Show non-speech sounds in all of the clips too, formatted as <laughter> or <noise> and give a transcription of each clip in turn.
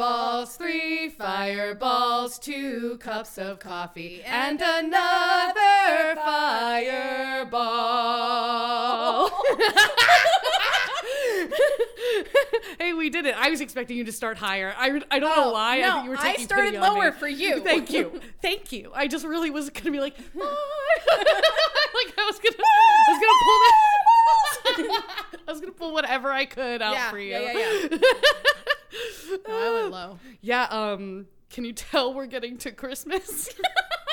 fireballs, three fireballs, two cups of coffee, and another fireball. <laughs> hey, we did it. I was expecting you to start higher. I, I don't know oh, why. I no, think you were I started lower for you. <laughs> Thank you. Thank you. I just really was going to be like, <laughs> like I was going to I was going to pull that I was going to pull whatever I could out Yeah, for you. yeah, yeah, I went low. Yeah, um, can you tell we're getting to Christmas?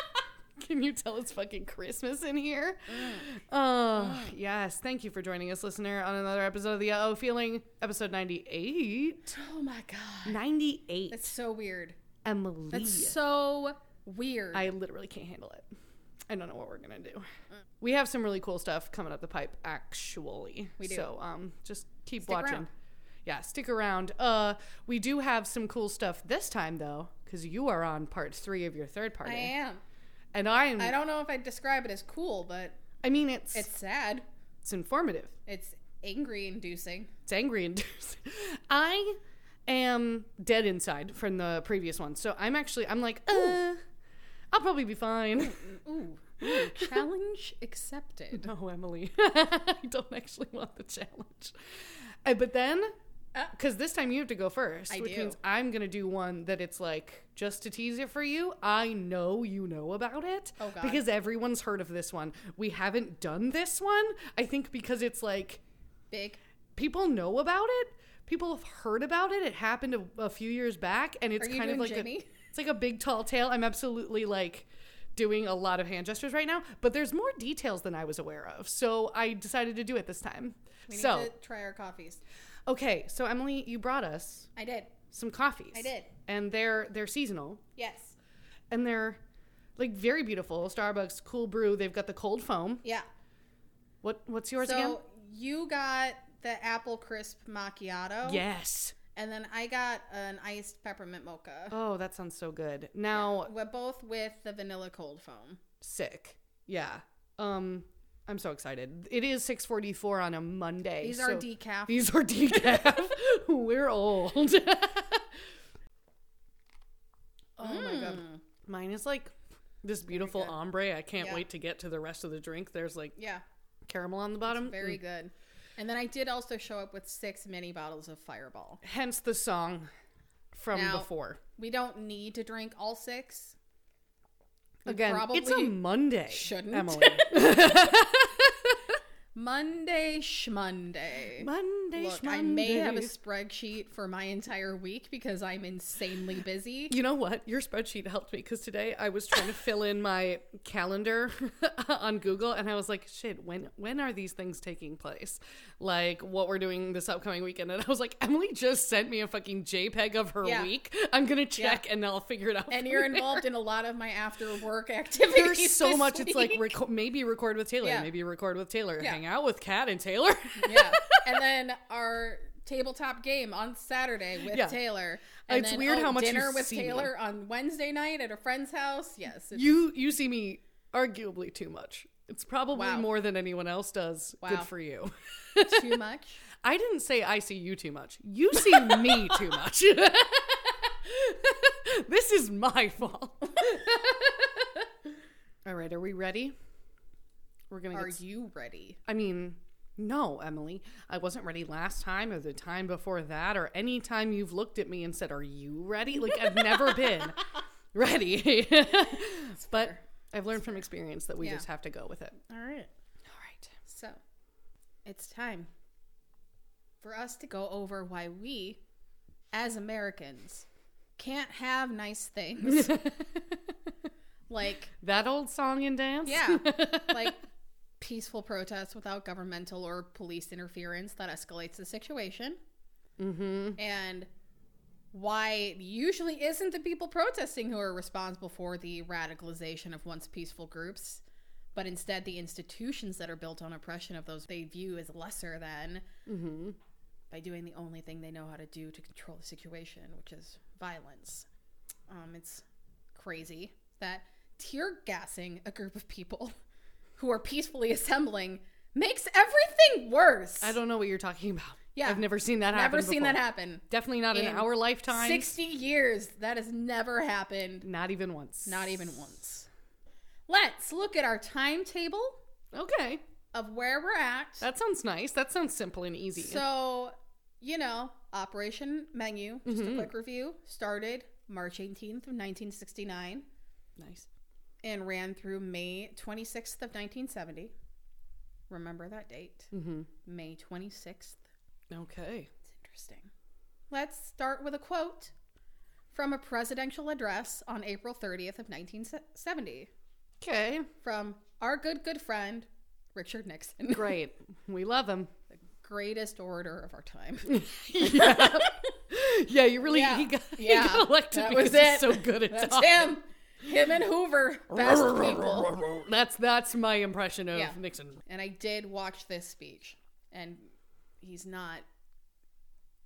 <laughs> can you tell it's fucking Christmas in here? Oh, yes. Thank you for joining us, listener, on another episode of the Uh Oh Feeling, episode 98. Oh my god. 98. That's so weird. Emily. That's so weird. I literally can't handle it. I don't know what we're gonna do. We have some really cool stuff coming up the pipe, actually. We do. So um, just keep Stick watching. around. Yeah, stick around. Uh, we do have some cool stuff this time though, because you are on part three of your third party, I am. and I'm. I don't know if I'd describe it as cool, but I mean, it's it's sad. it's, informative. It's angry inducing. It's angry <laughs> inducing. I am dead inside from the previous one, so I'm actually I'm like, uh, I'll probably be fine. Ooh. Ooh. Challenge accepted. <laughs> No, Emily. <laughs> I don't actually want the challenge. Uh, but then, because this time you have to go first, I which do. means I'm going to do one that it's like, just to tease it for you, I know you know about it. Oh, God. Because everyone's heard of this one. We haven't done this one, I think, because it's like, Big. people know about it. People have heard about it. It happened a, a few years back, and it's kind of like Jimmy? a, it's like a big tall tale. I'm absolutely like doing a lot of hand gestures right now, but there's more details than I was aware of. So I decided to do it this time. We need so to try our coffees. Okay, so Emily, you brought us I did. some coffees. I did. and they're they're seasonal, Yes. and they're like very beautiful. Starbucks Cool Brew. They've got the cold foam. Yeah. What what's yours again? so again? you got the apple crisp macchiato. Yes. And then I got an iced peppermint mocha. Oh, that sounds so good. Now We're both with the vanilla cold foam. sick. Yeah. Um I'm so excited. It is 6:44 on a Monday. These are decaf. These are decaf. <laughs> We're old. <laughs> oh my god. Mm. Mine is like this beautiful ombre. I can't Yeah. wait to get to the rest of the drink. There's like Yeah, caramel on the bottom. very Mm. good. And then I did also show up with six mini bottles of Fireball. Hence the song from Now- before. We don't need to drink all six. Again, it's a Monday. shouldn't. Emily. <laughs> <laughs> Monday schmonday. Monday. Look, I may have a spreadsheet for my entire week because I'm insanely busy. You know what? Your spreadsheet helped me because today I was trying to <laughs> fill in my calendar <laughs> on Google, and I was like, "Shit, when when are these things taking place? Like what we're doing this upcoming weekend?" And I was like, "Emily just sent me a fucking JPEG of her Yeah. week. I'm gonna check, and I'll figure it out." And you're there." involved in a lot of my after work <laughs> activities. There's so much. It's like week. reco- maybe record with Taylor, Yeah. maybe record with Taylor, Yeah. hang out with Kat and Taylor. yeah. <laughs> And then our tabletop game on Saturday with Yeah. Taylor. And It's then, weird oh, how much you dinner with see me. Taylor on Wednesday night at a friend's house. Yes. you you see me arguably too much. It's probably Wow. more than anyone else does. Good for you. too <laughs> much. I didn't say I see you too much. You see me too much. <laughs> this is my fault. All right, are we ready? We're gonna. Are Get, you ready? I mean, no, Emily. I wasn't ready last time, or the time before that, or any time you've looked at me and said, "Are you ready?" Like I've never been <laughs> ready. <laughs> but. I've learned from experience that we Yeah. just have to go with it. All right. All right. So, it's time for us to go over why we, as Americans, can't have nice things. <laughs> like, That old song and dance. yeah, like peaceful protests without governmental or police interference that escalates the situation. mm-hmm. And why usually isn't the people protesting who are responsible for the radicalization of once peaceful groups, but instead the institutions that are built on oppression of those they view as lesser than Mm-hmm. by doing the only thing they know how to do to control the situation, which is violence. Um, it's crazy that tear gassing a group of people <laughs> who are peacefully assembling makes everything worse. I don't know what you're talking about. Yeah. I've never seen that happen. Never seen that happen. Definitely not in, In our lifetime. 60 years. That has never happened. Not even once. Not even once. Let's look at our timetable Okay. of where we're at. That sounds nice. That sounds simple and easy. So, you know, Operation Menu, just Mhm. a quick review, started March 18th of 1969 nice. And ran through May 26th of 1970. Remember that date, Mm-hmm. May 26th. Okay. It's interesting. Let's start with a quote from a presidential address on April 30th of 1970 Okay. from our good good friend Richard Nixon, Great. we love him. <laughs> The greatest orator of our time. yeah. <laughs> <laughs> yeah, you really Yeah. he got, Yeah. he got elected That because was he's it. so good at That's talking. him. Him and Hoover, best people. That's that's my impression of Yeah. Nixon. And I did watch this speech, and he's not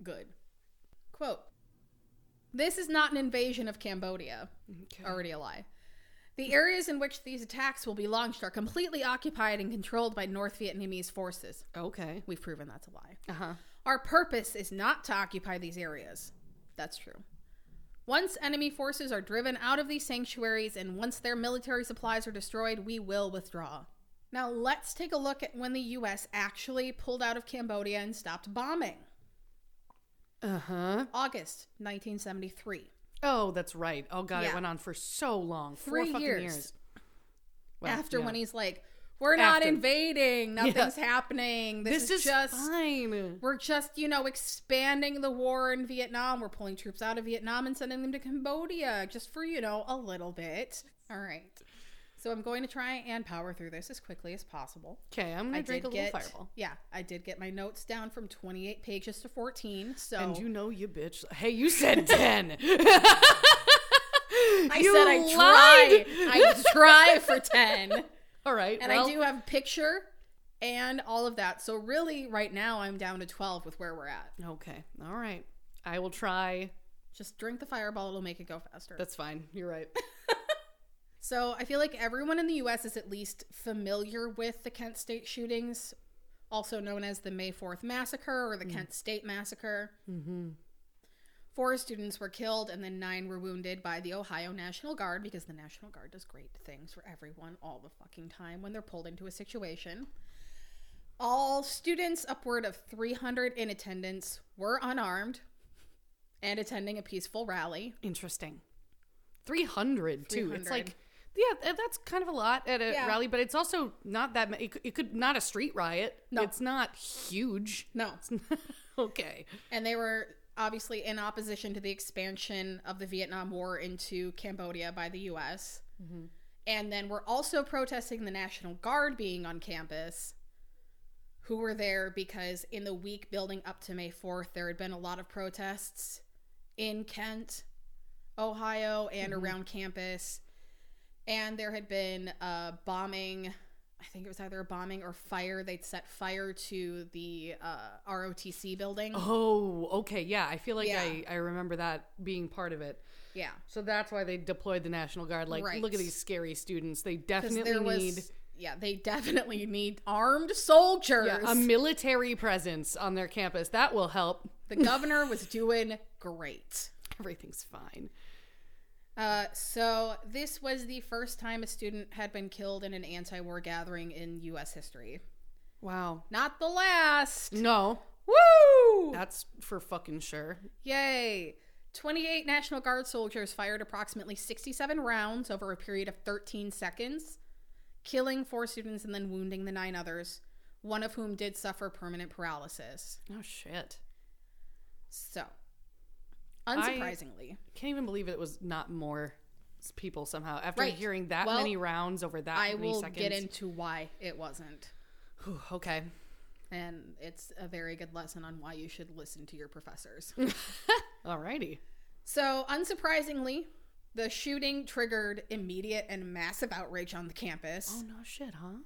good. Quote This is not an invasion of Cambodia. Already a lie. The areas in which these attacks will be launched are completely occupied and controlled by North Vietnamese forces. Okay. We've proven that's a lie. Uh-huh. Our purpose is not to occupy these areas. That's true. Once enemy forces are driven out of these sanctuaries and once their military supplies are destroyed, we will withdraw. Now, let's take a look at when the US actually pulled out of Cambodia and stopped bombing. Uh-huh. August 1973. Oh, that's right. Oh god, Yeah. it went on for so long. Four Three fucking years. years. Well, After yeah. when he's like, we're not After. invading, nothing's happening. This, This, is, is just fine. We're just, you know, expanding the war in Vietnam. We're pulling troops out of Vietnam and sending them to Cambodia just for, you know, a little bit. All right. So I'm going to try and power through this as quickly as possible. Okay, I'm gonna I drink a little get, fireball. yeah, I did get my notes down from 28 pages to 14. So And you know you bitch. Hey, you said <laughs> ten. I You <laughs> said I lied. try. I try for 10. <laughs> All right. And well, I do have a picture and all of that. So really, right now, I'm down to 12 with where we're at. Okay. All right. I will try. Just drink the fireball; it'll make it go faster. That's fine. You're right. <laughs> So I feel like everyone in the U.S. is at least familiar with the Kent State shootings, also known as the May 4th Massacre or the Kent State Massacre. mm-hmm. Four students were killed and then nine were wounded by the Ohio National Guard because the National Guard does great things for everyone all the fucking time when they're pulled into a situation. All students, upward of 300 in attendance, were unarmed and attending a peaceful rally. Interesting. Three hundred too. It's like. Yeah, that's kind of a lot at a Yeah. rally, but it's also not that. ma- It, could- it could not a street riot. No. it's not huge. No, it's <laughs> okay. and they were obviously in opposition to the expansion of the Vietnam War into Cambodia by the U.S. Mm-hmm. And then we're also protesting the National Guard being on campus, who were there because in the week building up to May 4th, there had been a lot of protests in Kent, Ohio, and mm-hmm. around campus. And there had been a bombing. I think it was either a bombing or fire. They'd set fire to the uh, ROTC building. Oh, okay. Yeah, I feel like Yeah. I, I remember that being part of it. Yeah. So that's why they deployed the National Guard. Like, Right. look at these scary students. They definitely was, need yeah, they definitely need armed soldiers. yeah, a military presence on their campus. That will help. the governor was doing great. <laughs> Everything's fine. Uh, so this was the first time a student had been killed in an anti-war gathering in U.S. history. Wow. Not the last. No, Woo! that's for fucking sure. Yay! 28 National Guard soldiers fired approximately 67 rounds over a period of 13 seconds, killing four students and then wounding the nine others, one of whom did suffer permanent paralysis. Oh shit. So, unsurprisingly, I Can't even believe it was not more people somehow. After Right. hearing that Well, many rounds over that I many will seconds. get into why it wasn't. Whew, okay. And it's a very good lesson on why you should listen to your professors. <laughs> <laughs> Alrighty. so, unsurprisingly, the shooting triggered immediate and massive outrage on the campus. Oh no shit, huh?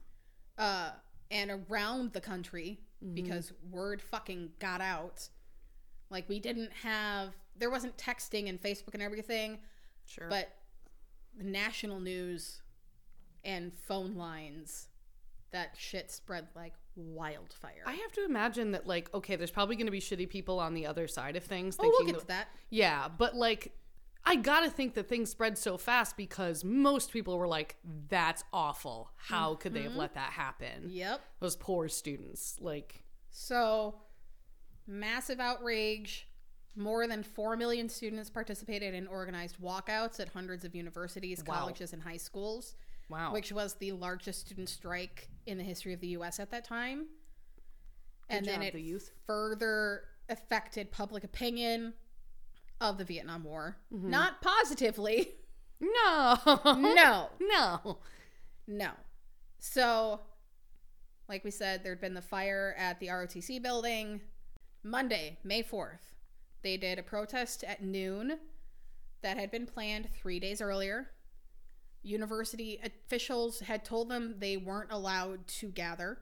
uh, and around the country because word fucking got out. Like we didn't have, there wasn't texting and Facebook and everything, Sure. but the national news and phone lines, that shit spread like wildfire. I have to imagine that, like, okay, there's probably going to be shitty people on the other side of things. oh, we'll thinking get to that. Yeah, but like, I gotta think that things spread so fast because most people were like, "That's awful. How could they Mm-hmm. have let that happen?" Yep. Those poor students. Like, So, massive outrage. More than 4 million students participated in organized walkouts at hundreds of universities, Wow. colleges, and high schools, wow. which was the largest student strike in the history of the US at that time. and Good then it the youth. further affected public opinion of the Vietnam War. Mm-hmm. Not positively. <laughs> no, no. <laughs> no. No. So, like we said, there'd been the fire at the ROTC building. Monday, May 4th, they did a protest at noon that had been planned three days earlier. University officials had told them they weren't allowed to gather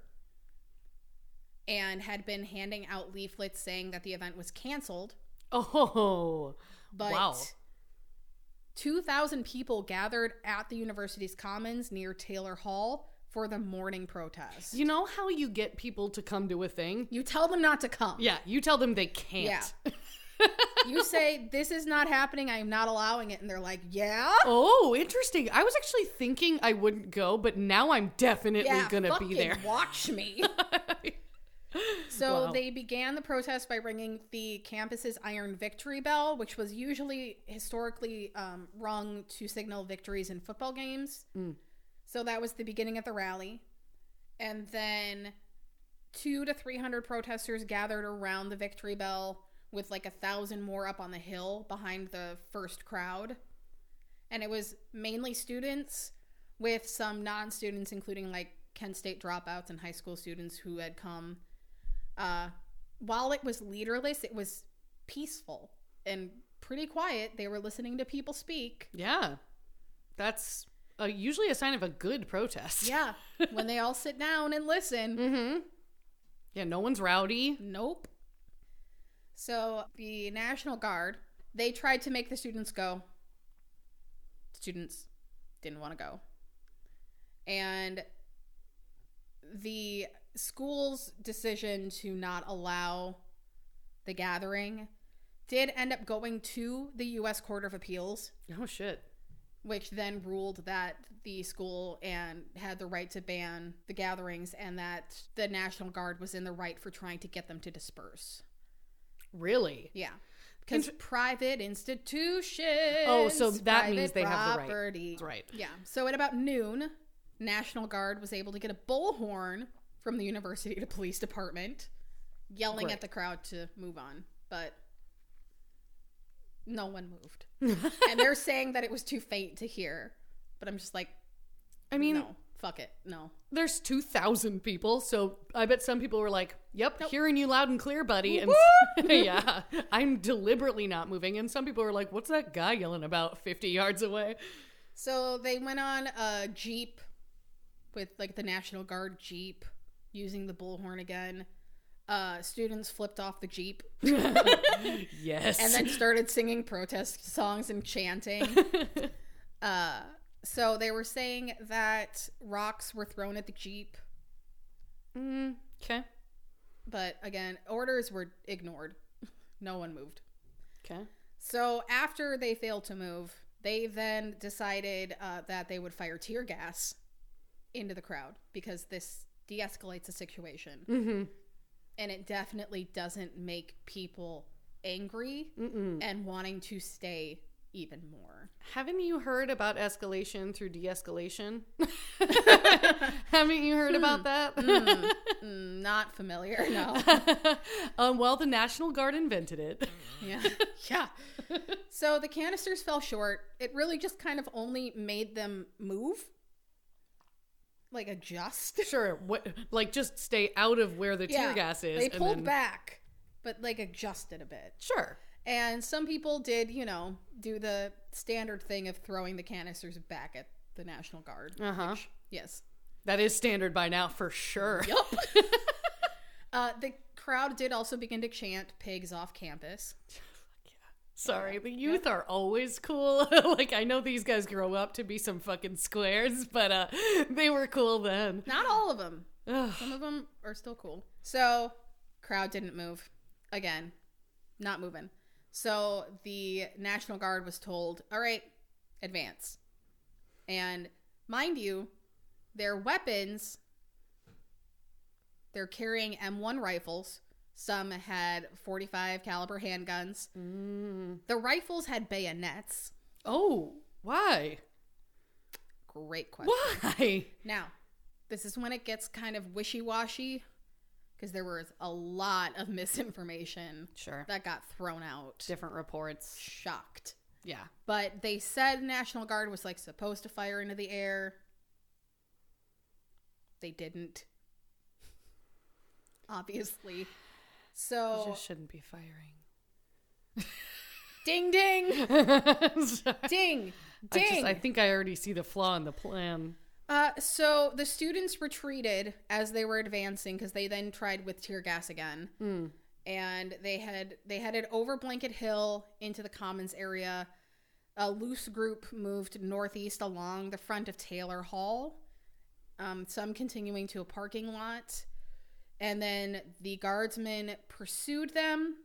and had been handing out leaflets saying that the event was canceled. Oh, But Wow. 2,000 people gathered at the university's commons near Taylor Hall for the morning protest. you know how you get people to come to a thing? You tell them not to come. Yeah, you tell them they can't. <laughs> You say, This is not happening. I am not allowing it. And they're like, Yeah? Oh, interesting. I was actually thinking I wouldn't go, but now I'm definitely Yeah, gonna be there. Watch me. <laughs> So Wow. they began the protest by ringing the campus's iron victory bell, which was usually historically um, rung to signal victories in football games. Mm. So that was the beginning of the rally. And then two to 300 protesters gathered around the victory bell with like a thousand more up on the hill behind the first crowd. And it was mainly students with some non students, including like Kent State dropouts and high school students who had come. Uh, while it was leaderless, it was peaceful and pretty quiet. They were listening to people speak. Yeah, that's uh, usually a sign of a good protest. Yeah, <laughs> when they all sit down and listen. Mm-hmm. Yeah, no one's rowdy. Nope. So the National Guard, they tried to make the students go. Students didn't want to go. And the school's decision to not allow the gathering did end up going to the US Court of Appeals, Oh shit. which then ruled that the school and had the right to ban the gatherings and that the National Guard was in the right for trying to get them to disperse. Really? Yeah. Because private institutions. Oh, so that means they have the right. That's right. Yeah. So at about noon, National Guard was able to get a bullhorn from the university to police department, yelling Great. at the crowd to move on. But no one moved. <laughs> and they're saying that it was too faint to hear. But I'm just like, I mean, no, fuck it. No. there's 2,000 people, so I bet some people were like, yep, Nope. hearing you loud and clear, buddy. And <laughs> yeah, I'm deliberately not moving. And some people were like, what's that guy yelling about 50 yards away? So they went on a Jeep with like the National Guard Jeep using the bullhorn again. Uh, students flipped off the Jeep <laughs> Yes. and then started singing protest songs and chanting. <laughs> uh, so they were saying that rocks were thrown at the Jeep, mm, okay. but again, orders were ignored. <laughs> No one moved. Okay. So after they failed to move, they then decided uh, that they would fire tear gas into the crowd because this de-escalates the situation, Mm-hmm. and it definitely doesn't make people angry Mm-mm. and wanting to stay even more. Haven't you heard about escalation through de-escalation? <laughs> Haven't you heard about that? Mm, not familiar, no. <laughs> um, well, the National Guard invented it. <laughs> yeah, yeah. So the canisters fell short. It really just kind of only made them move, like adjust. Sure, what, like just stay out of where the tear gas is. They pulled then- back, but like adjusted a bit. Sure. And some people did, you know, do the standard thing of throwing the canisters back at the National Guard. Uh-huh. yes. That is standard by now for sure. Yup. <laughs> uh, the crowd did also begin to chant pigs off campus. <laughs> Sorry, the youth are always cool. <laughs> like I know these guys grow up to be some fucking squares, but uh they were cool then. Not all of them. Ugh. <sighs> Some of them are still cool. So, crowd didn't move. Again, not moving. So, the National Guard was told, all right, advance. And mind you, their weapons, they're carrying M1 rifles. Some had 45 caliber handguns. Mm. The rifles had bayonets. Oh, why? Great question. Why? Now, this is when it gets kind of wishy washy because there was a lot of <laughs> misinformation Sure. that got thrown out. Different reports. Shocked. Yeah. But they said National Guard was like supposed to fire into the air. They didn't. <laughs> Obviously. You So, just shouldn't be firing. <laughs> ding ding, Sorry. ding, I, ding. just, I think I already see the flaw in the plan. Uh, so the students retreated as they were advancing because they then tried with tear gas again, Mm. and they had they headed over Blanket Hill into the Commons area. A loose group moved northeast along the front of Taylor Hall, um, some continuing to a parking lot, and then the guardsmen pursued them,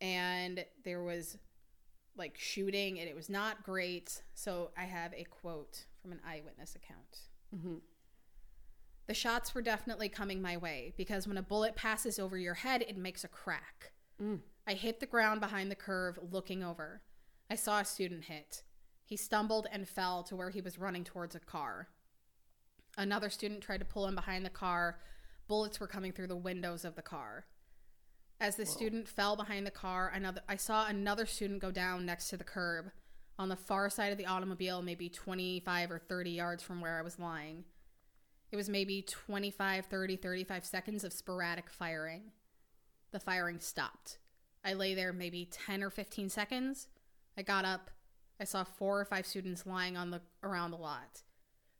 and there was like shooting and it was not great. So I have a quote from an eyewitness account. Mhm. The shots were definitely coming my way because when a bullet passes over your head, it makes a crack. Mm. I hit the ground behind the curve, looking over. I saw a student hit. He stumbled and fell to where he was running towards a car. Another student tried to pull him behind the car. Bullets were coming through the windows of the car. As the student fell behind the car, another I saw another student go down next to the curb on the far side of the automobile, maybe 25 or 30 yards from where I was lying. It was maybe 25, 30, 35 seconds of sporadic firing. The firing stopped. I lay there maybe 10 or 15 seconds. I got up. I saw four or five students lying on the around the lot.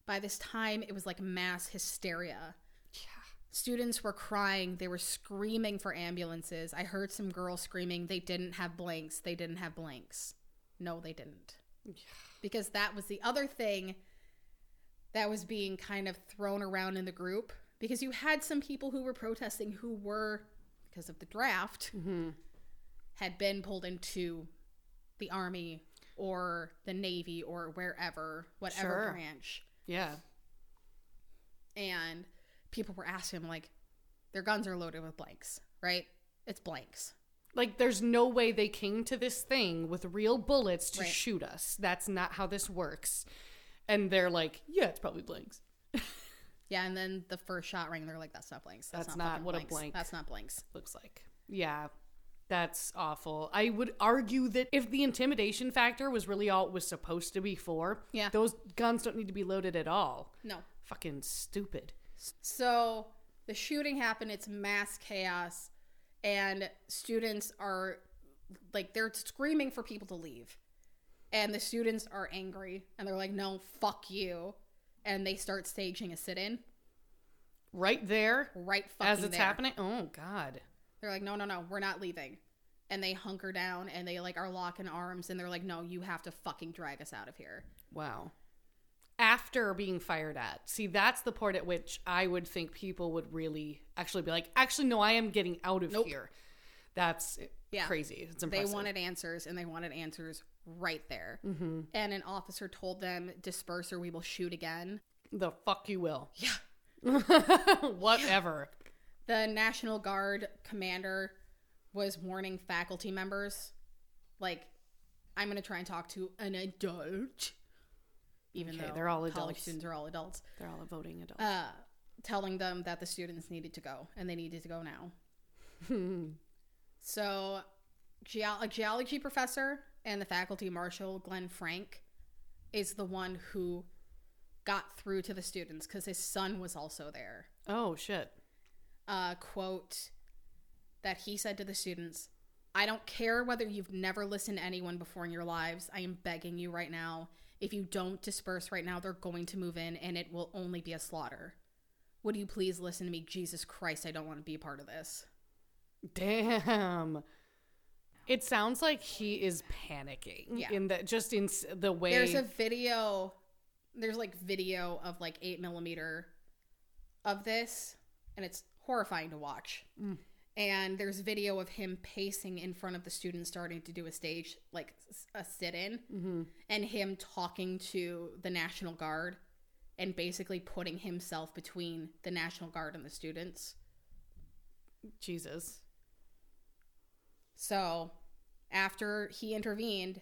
By this time, it was like mass hysteria. Yeah. Students were crying. They were screaming for ambulances. I heard some girls screaming, they didn't have blanks. They didn't have blanks. No, they didn't. Because that was the other thing that was being kind of thrown around in the group. Because you had some people who were protesting who were, because of the draft, hmm had been pulled into the army or the navy or wherever, whatever Sure. branch. Yeah. and people were asking him like their guns are loaded with blanks right it's blanks Like, there's no way they came to this thing with real bullets to Right. shoot us. That's not how this works. And they're like, yeah, it's probably blanks. <laughs> yeah and then the first shot rang they're like that's not blanks that's, That's not, not what a blank- that's not blanks looks like. Yeah. That's awful. I would argue that if the intimidation factor was really all it was supposed to be for, Yeah. those guns don't need to be loaded at all. no Fucking stupid. So the shooting happened it's mass chaos and students are like they're screaming for people to leave and the students are angry and they're like no fuck you and they start staging a sit-in Right there, right fucking as it's there. happening. Oh God. They're like, no, no, no, we're not leaving. And they hunker down and they like are locking arms and they're like, no, you have to fucking drag us out of here. Wow. After being fired at. See, that's the part at which I would think people would really actually be like, actually, no, I am getting out of Nope. here. That's Yeah. crazy. It's They wanted answers and they wanted answers right there. mm-hmm. And an officer told them, disperse or we will shoot again. The fuck you will. Yeah. <laughs> Whatever. The National Guard commander was warning faculty members, like, I'm going to try and talk to an adult. Even Okay, though they're all college adults. students are all adults. They're all a voting adult. Uh, telling them that the students needed to go and they needed to go now. <laughs> So, geo- a geology professor and the faculty marshal, Glenn Frank, is the one who got through to the students because his son was also there. oh shit. Uh, quote that he said to the students I don't care whether you've never listened to anyone before in your lives. I am begging you right now. If you don't disperse right now, they're going to move in and it will only be a slaughter. Would you please listen to me? Jesus Christ, I don't want to be a part of this. Damn. It sounds like he is panicking. Yeah. In that, just in the way. There's a video. There's like video of like eight millimeter of this, and it's horrifying to watch. Mm. And there's video of him pacing in front of the students, starting to do a stage like a sit in, mm-hmm. and him talking to the National Guard, and basically putting himself between the National Guard and the students. Jesus. So after he intervened,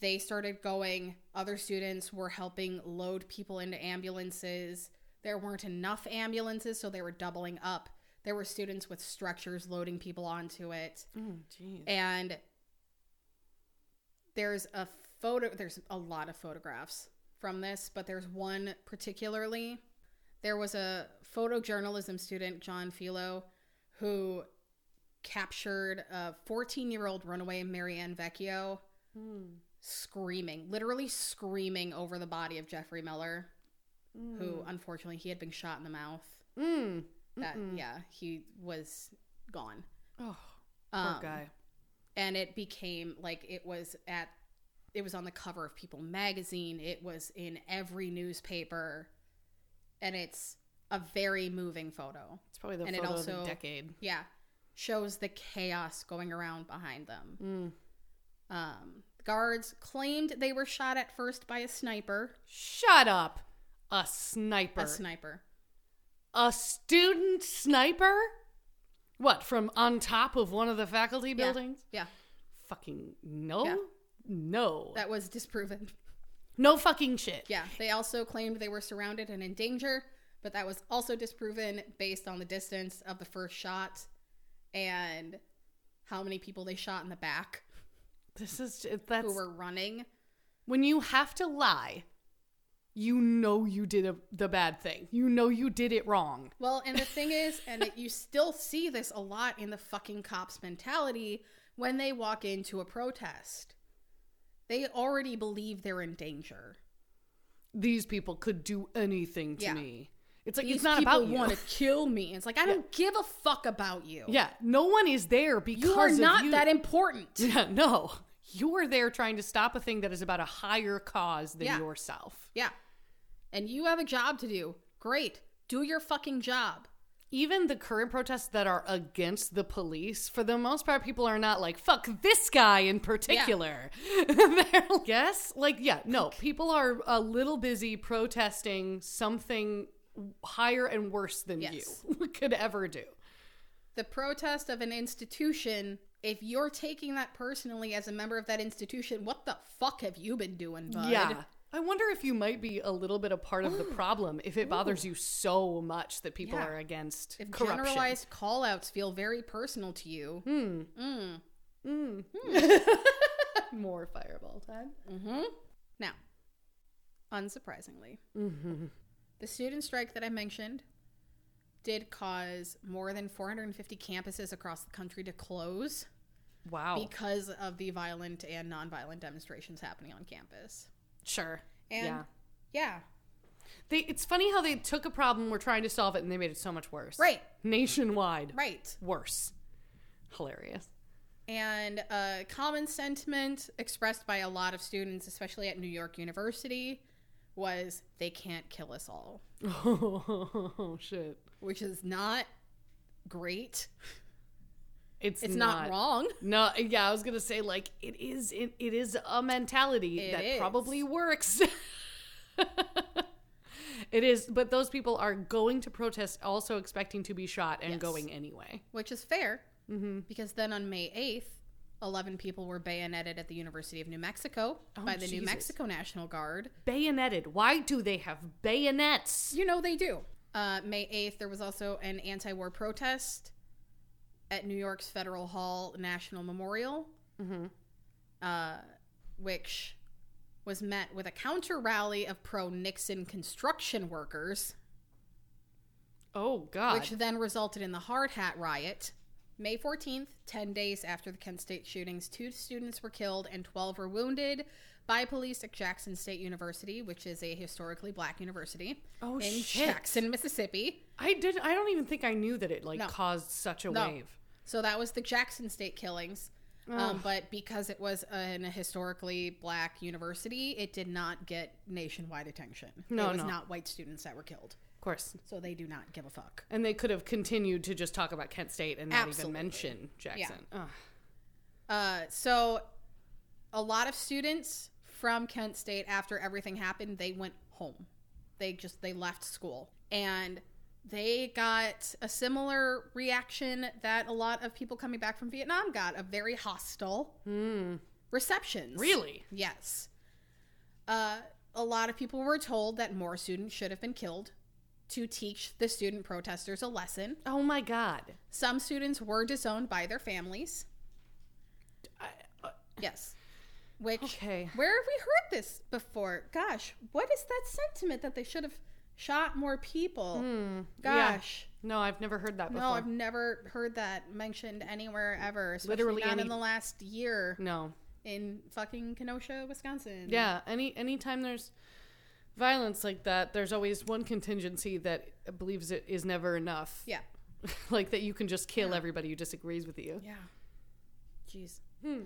they started going. Other students were helping load people into ambulances. There weren't enough ambulances, so they were doubling up. There were students with stretchers loading people onto it. Oh. And there's a photo, there's a lot of photographs from this, but there's one particularly. There was a photojournalism student, John Filo, who captured a 14 year old runaway Mary Ann Vecchio screaming, literally screaming over the body of Jeffrey Miller, who unfortunately he had been shot in the mouth. Mm. That, yeah, he was gone. Oh, poor Um, guy. and it became like it was at it was on the cover of people magazine it was in every newspaper and it's a very moving photo It's probably the and it photo of also- the decade. yeah shows the chaos going around behind them Mm. um guards claimed they were shot at first by a sniper Shut up. A sniper. a sniper A student sniper? What, from on top of one of the faculty buildings? yeah Fucking no. Yeah. No. that was disproven no fucking shit. Yeah, they also claimed they were surrounded and in danger, but that was also disproven based on the distance of the first shot and how many people they shot in the back This is that's who were running. when you have to lie. You know you did a, the bad thing. You know you did it wrong. Well, and the thing is, and it, you still see this a lot in the fucking cops' mentality when they walk into a protest. They already believe they're in danger. These people could do anything to Yeah. me. It's like These it's not people about you. want to kill me. It's like I don't give a fuck about you. Yeah, no one is there because you are not you. that important. <laughs> Yeah, no. You're there trying to stop a thing that is about a higher cause than Yeah. yourself. Yeah. And you have a job to do. Great. Do your fucking job. Even the current protests that are against the police, for the most part, people are not like, fuck this guy in particular. <laughs> They're, yes? Like, yeah, no. People are a little busy protesting something higher and worse than Yes. you <laughs> could ever do. The protest of an institution, if you're taking that personally as a member of that institution, what the fuck have you been doing, bud? Yeah. I wonder if you might be a little bit a part of the <gasps> problem if it bothers you so much that people Yeah. are against If corruption. generalized call outs feel very personal to you, Hmm. <laughs> More fireball time. now, unsurprisingly, Mm-hmm. the student strike that I mentioned did cause more than 450 campuses across the country to close Wow. because of the violent and nonviolent demonstrations happening on campus. Sure. And yeah. yeah, They, it's funny how they took a problem, were trying to solve it, and they made it so much worse. Right. Nationwide. right. Worse. Hilarious. And a common sentiment expressed by a lot of students, especially at New York University, was they can't kill us all, <laughs> Oh, shit. which is not great. It's, It's not, wrong. No, yeah, I was gonna say like it is. It, it is a mentality It that is. probably works. <laughs> it is, but those people are going to protest, also expecting to be shot and Yes. going anyway. which is fair because then on May 8th, 11 people were bayoneted at the University of New Mexico by the New Mexico National Guard. Bayoneted. Why do they have bayonets? You know they do. Uh, May 8th, there was also an anti war protest at New York's Federal Hall National Memorial, uh, which was met with a counter rally of pro Nixon construction workers, Oh God. which then resulted in the Hard Hat Riot. May 14th, 10 days after the Kent State shootings, two students were killed and 12 were wounded by police at Jackson State University, which is a historically black university Oh, in shit. Jackson, Mississippi. I did. I don't even think I knew that it like No. caused such a No. wave. So that was the Jackson State killings. Um, but because it was in a historically black university, it did not get nationwide attention. No, it was no. not white students that were killed. Of course. So they do not give a fuck. And they could have continued to just talk about Kent State and not Absolutely. even mention Jackson. Ugh. Uh, so a lot of students from Kent State after everything happened, they went home. They just they left school. And they got a similar reaction that a lot of people coming back from Vietnam got, a very hostile receptions. Really? Yes. Uh, a lot of people were told that more students should have been killed to teach the student protesters a lesson. Oh my God. Some students were disowned by their families. I, uh, Yes. Which, Okay. where have we heard this before? Gosh, what is that sentiment that they should have shot more people? Yeah. Gosh. no, I've never heard that before. No, I've never heard that mentioned anywhere ever, especially Literally not any- in the last year no. in fucking Kenosha, Wisconsin. Yeah, any anytime there's violence like that, there's always one contingency that believes it is never enough. Yeah. <laughs> like that you can just kill everybody who disagrees with you. Yeah. Jeez. Hmm.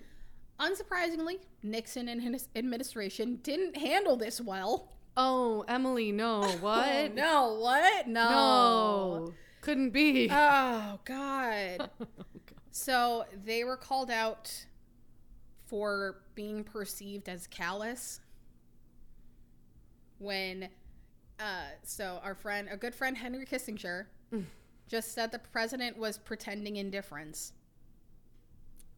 Unsurprisingly, Nixon and his administration didn't handle this well. Oh, Emily, no. <laughs> What? Oh, no, what? No. No. Couldn't be. <laughs> Oh, God. so they were called out for being perceived as callous when, uh, so our friend, a good friend, Henry Kissinger, just said the president was pretending indifference.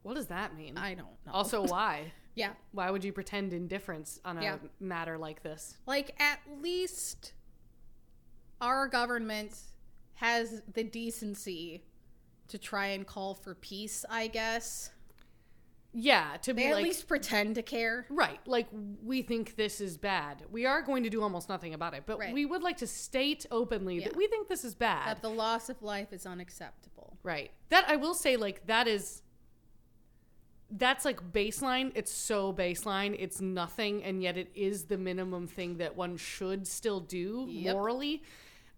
What does that mean? I don't know. also, <laughs> why? yeah. Why would you pretend indifference on a Yeah. matter like this? Like, at least our government has the decency to try and call for peace, I guess. Yeah, to They be at like least pretend to care. right, like we think this is bad. We are going to do almost nothing about it, but Right. we would like to state openly Yeah. that we think this is bad. That the loss of life is unacceptable. Right. That I will say, like, that is. That's like baseline. It's so baseline. It's nothing, and yet it is the minimum thing that one should still do Yep. morally.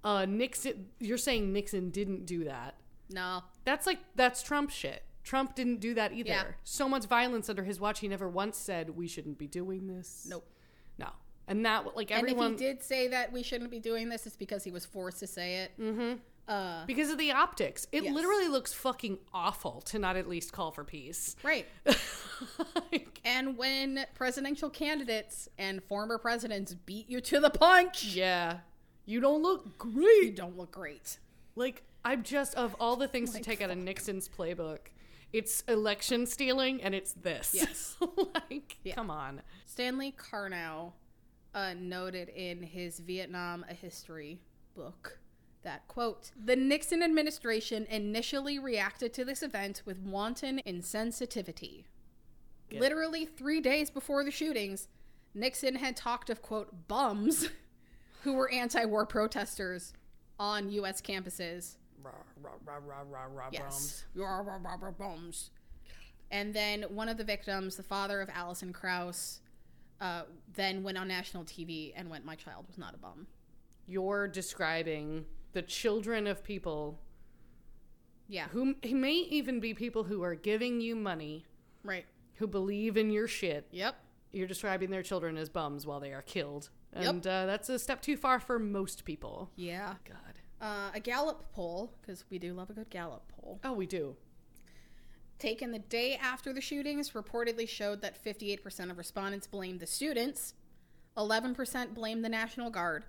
Uh, Nixon, you're saying Nixon didn't do that. No. That's like, that's Trump shit. Trump didn't do that either. Yeah. So much violence under his watch. He never once said, we shouldn't be doing this. Nope. No. And that, like, And everyone. if he did say that we shouldn't be doing this, it's because he was forced to say it. Mm-hmm. Uh, because of the optics. It Yes. literally looks fucking awful to not at least call for peace. right. <laughs> Like, And when presidential candidates and former presidents beat you to the punch, Yeah. You don't look great. you don't look great. Like, I'm just, of all the things Like, to take out of Nixon's playbook, it's election stealing and it's this. Yes. <laughs> like, Yeah. come on. Stanley Karnow uh, noted in his Vietnam A History book that, quote, the Nixon administration initially reacted to this event with wanton insensitivity. Yeah. Literally three days before the shootings, Nixon had talked of, quote, bums <laughs> who were anti war protesters on U.S. campuses. Rah, rah, rah, rah, rah, rah, Yes. Rah, rah, rah, rah, bums. And then one of the victims, the father of Allison Krause, uh, then went on national TV and went, My child was not a bum. You're describing the children of people Yeah. who may even be people who are giving you money, Right. who believe in your shit. Yep. You're describing their children as bums while they are killed. Yep. And uh, that's a step too far for most people. Yeah. God. Uh, a Gallup poll, because we do love a good Gallup poll, Oh, we do. taken the day after the shootings reportedly showed that 58% of respondents blamed the students, 11% blamed the National Guard,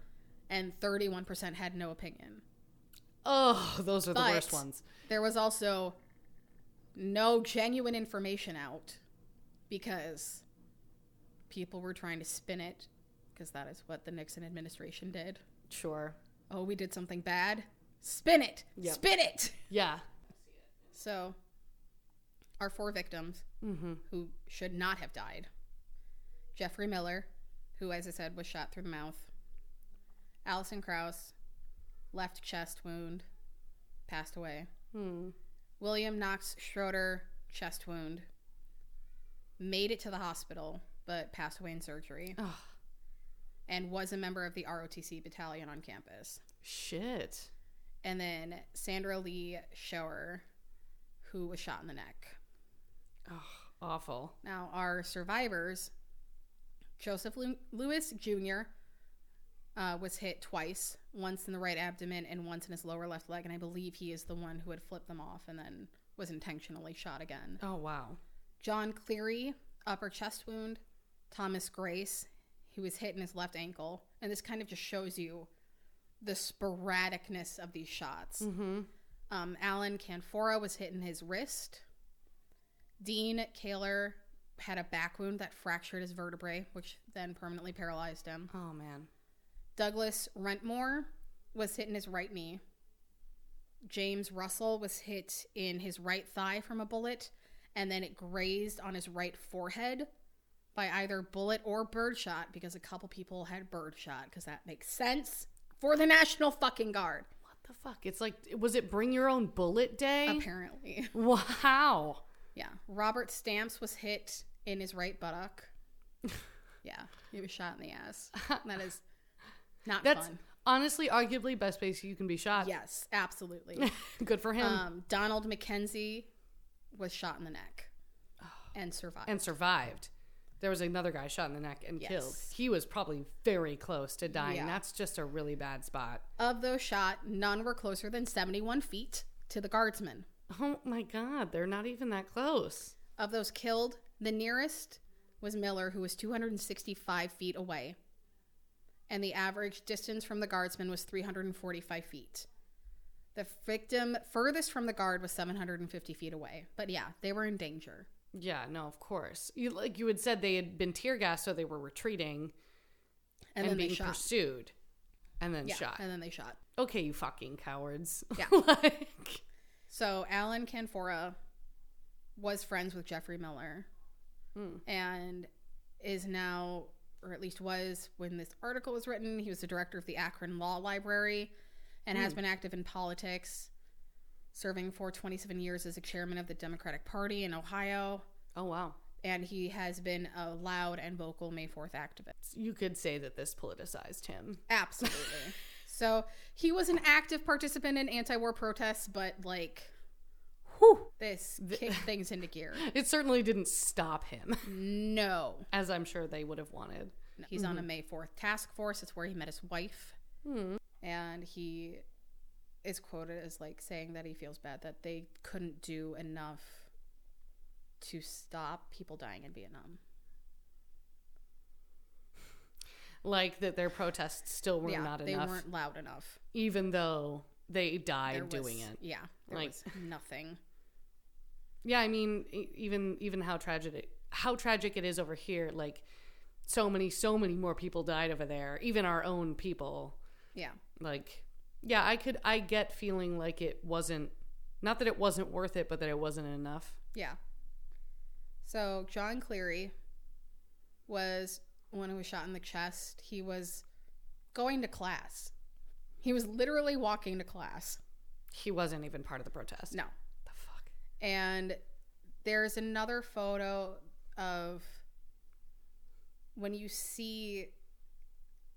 and 31% had no opinion. Oh, those are the But- worst ones. There was also no genuine information out because people were trying to spin it because that is what the Nixon administration did. Sure. Oh, we did something bad. Spin it. Yep. Spin it. Yeah. So, our four victims Mm-hmm. who should not have died Jeffrey Miller, who, as I said, was shot through the mouth, Allison Krause, left chest wound, passed away. Hmm. William Knox Schroeder, chest wound, made it to the hospital but passed away in surgery, Ugh. and was a member of the ROTC battalion on campus. Shit. And then Sandra Lee Scheuer, who was shot in the neck. Oh, awful. Now, our survivors Joseph Lew- Lewis Jr., uh, was hit twice, once in the right abdomen and once in his lower left leg. And I believe he is the one who had flipped them off and then was intentionally shot again. Oh wow. John Cleary, upper chest wound. Thomas Grace, he was hit in his left ankle. And this kind of just shows you the sporadicness of these shots. Mm-hmm. Um, Alan Canfora was hit in his wrist. Dean Kahler had a back wound that fractured his vertebrae, which then permanently paralyzed him. Oh man. Douglas Wrentmore was hit in his right knee. James Russell was hit in his right thigh from a bullet, and then it grazed on his right forehead by either bullet or birdshot because a couple people had birdshot because that makes sense for the National fucking Guard, What the fuck? It's like was it bring your own bullet day? apparently. <laughs> Wow. Yeah. Robert Stamps was hit in his right buttock. <laughs> yeah. He was shot in the ass. That is not That's fun. honestly arguably best place you can be shot. Yes, absolutely. <laughs> Good for him. um, Donald MacKenzie was shot in the neck <sighs> and survived. and survived. There was another guy shot in the neck and Yes. killed. He was probably very close to dying. Yeah. That's just a really bad spot. of those shot, none were closer than 71 feet to the guardsmen. Oh my god, they're not even that close. Of those killed, the nearest was Miller, who was 265 feet away. And the average distance from the guardsman was 345 feet. The victim furthest from the guard was 750 feet away. But yeah, they were in danger. Yeah, no, of course. You like you had said they had been tear gassed, so they were retreating And, and, then being pursued, and then Yeah, shot. and then they shot. okay, you fucking cowards. Yeah. <laughs> like, So Alan Canfora was friends with Jeffrey Miller Hmm. and is now, or at least was when this article was written, he was the director of the Akron Law Library and has hmm. been active in politics, serving for 27 years as a chairman of the Democratic Party in Ohio. oh wow, And he has been a loud and vocal May 4th activist. you could say that this politicized him. Absolutely. <laughs> so he was an active participant in anti war protests, but like, this kicked <laughs> things into gear. It certainly didn't stop him, No. <laughs> as I'm sure they would have wanted. He's on a mm-hmm. May 4th task force. It's where he met his wife. Hmm. And he is quoted as like saying that he feels bad that they couldn't do enough to stop people dying in Vietnam. <laughs> Like that, their protests still were yeah, not they enough, weren't loud enough. even though they died There was, doing it. Yeah, there Like- was nothing. Yeah, I mean, even even how tragic how tragic it is over here. Like, so many, so many more people died over there. Even our own people. Yeah, Like, yeah, I could, I get feeling like it wasn't, not that it wasn't worth it, but that it wasn't enough. yeah. So John Cleary was one who was shot in the chest. He was going to class. He was literally walking to class. He wasn't even part of the protest. No. And there's another photo of when you see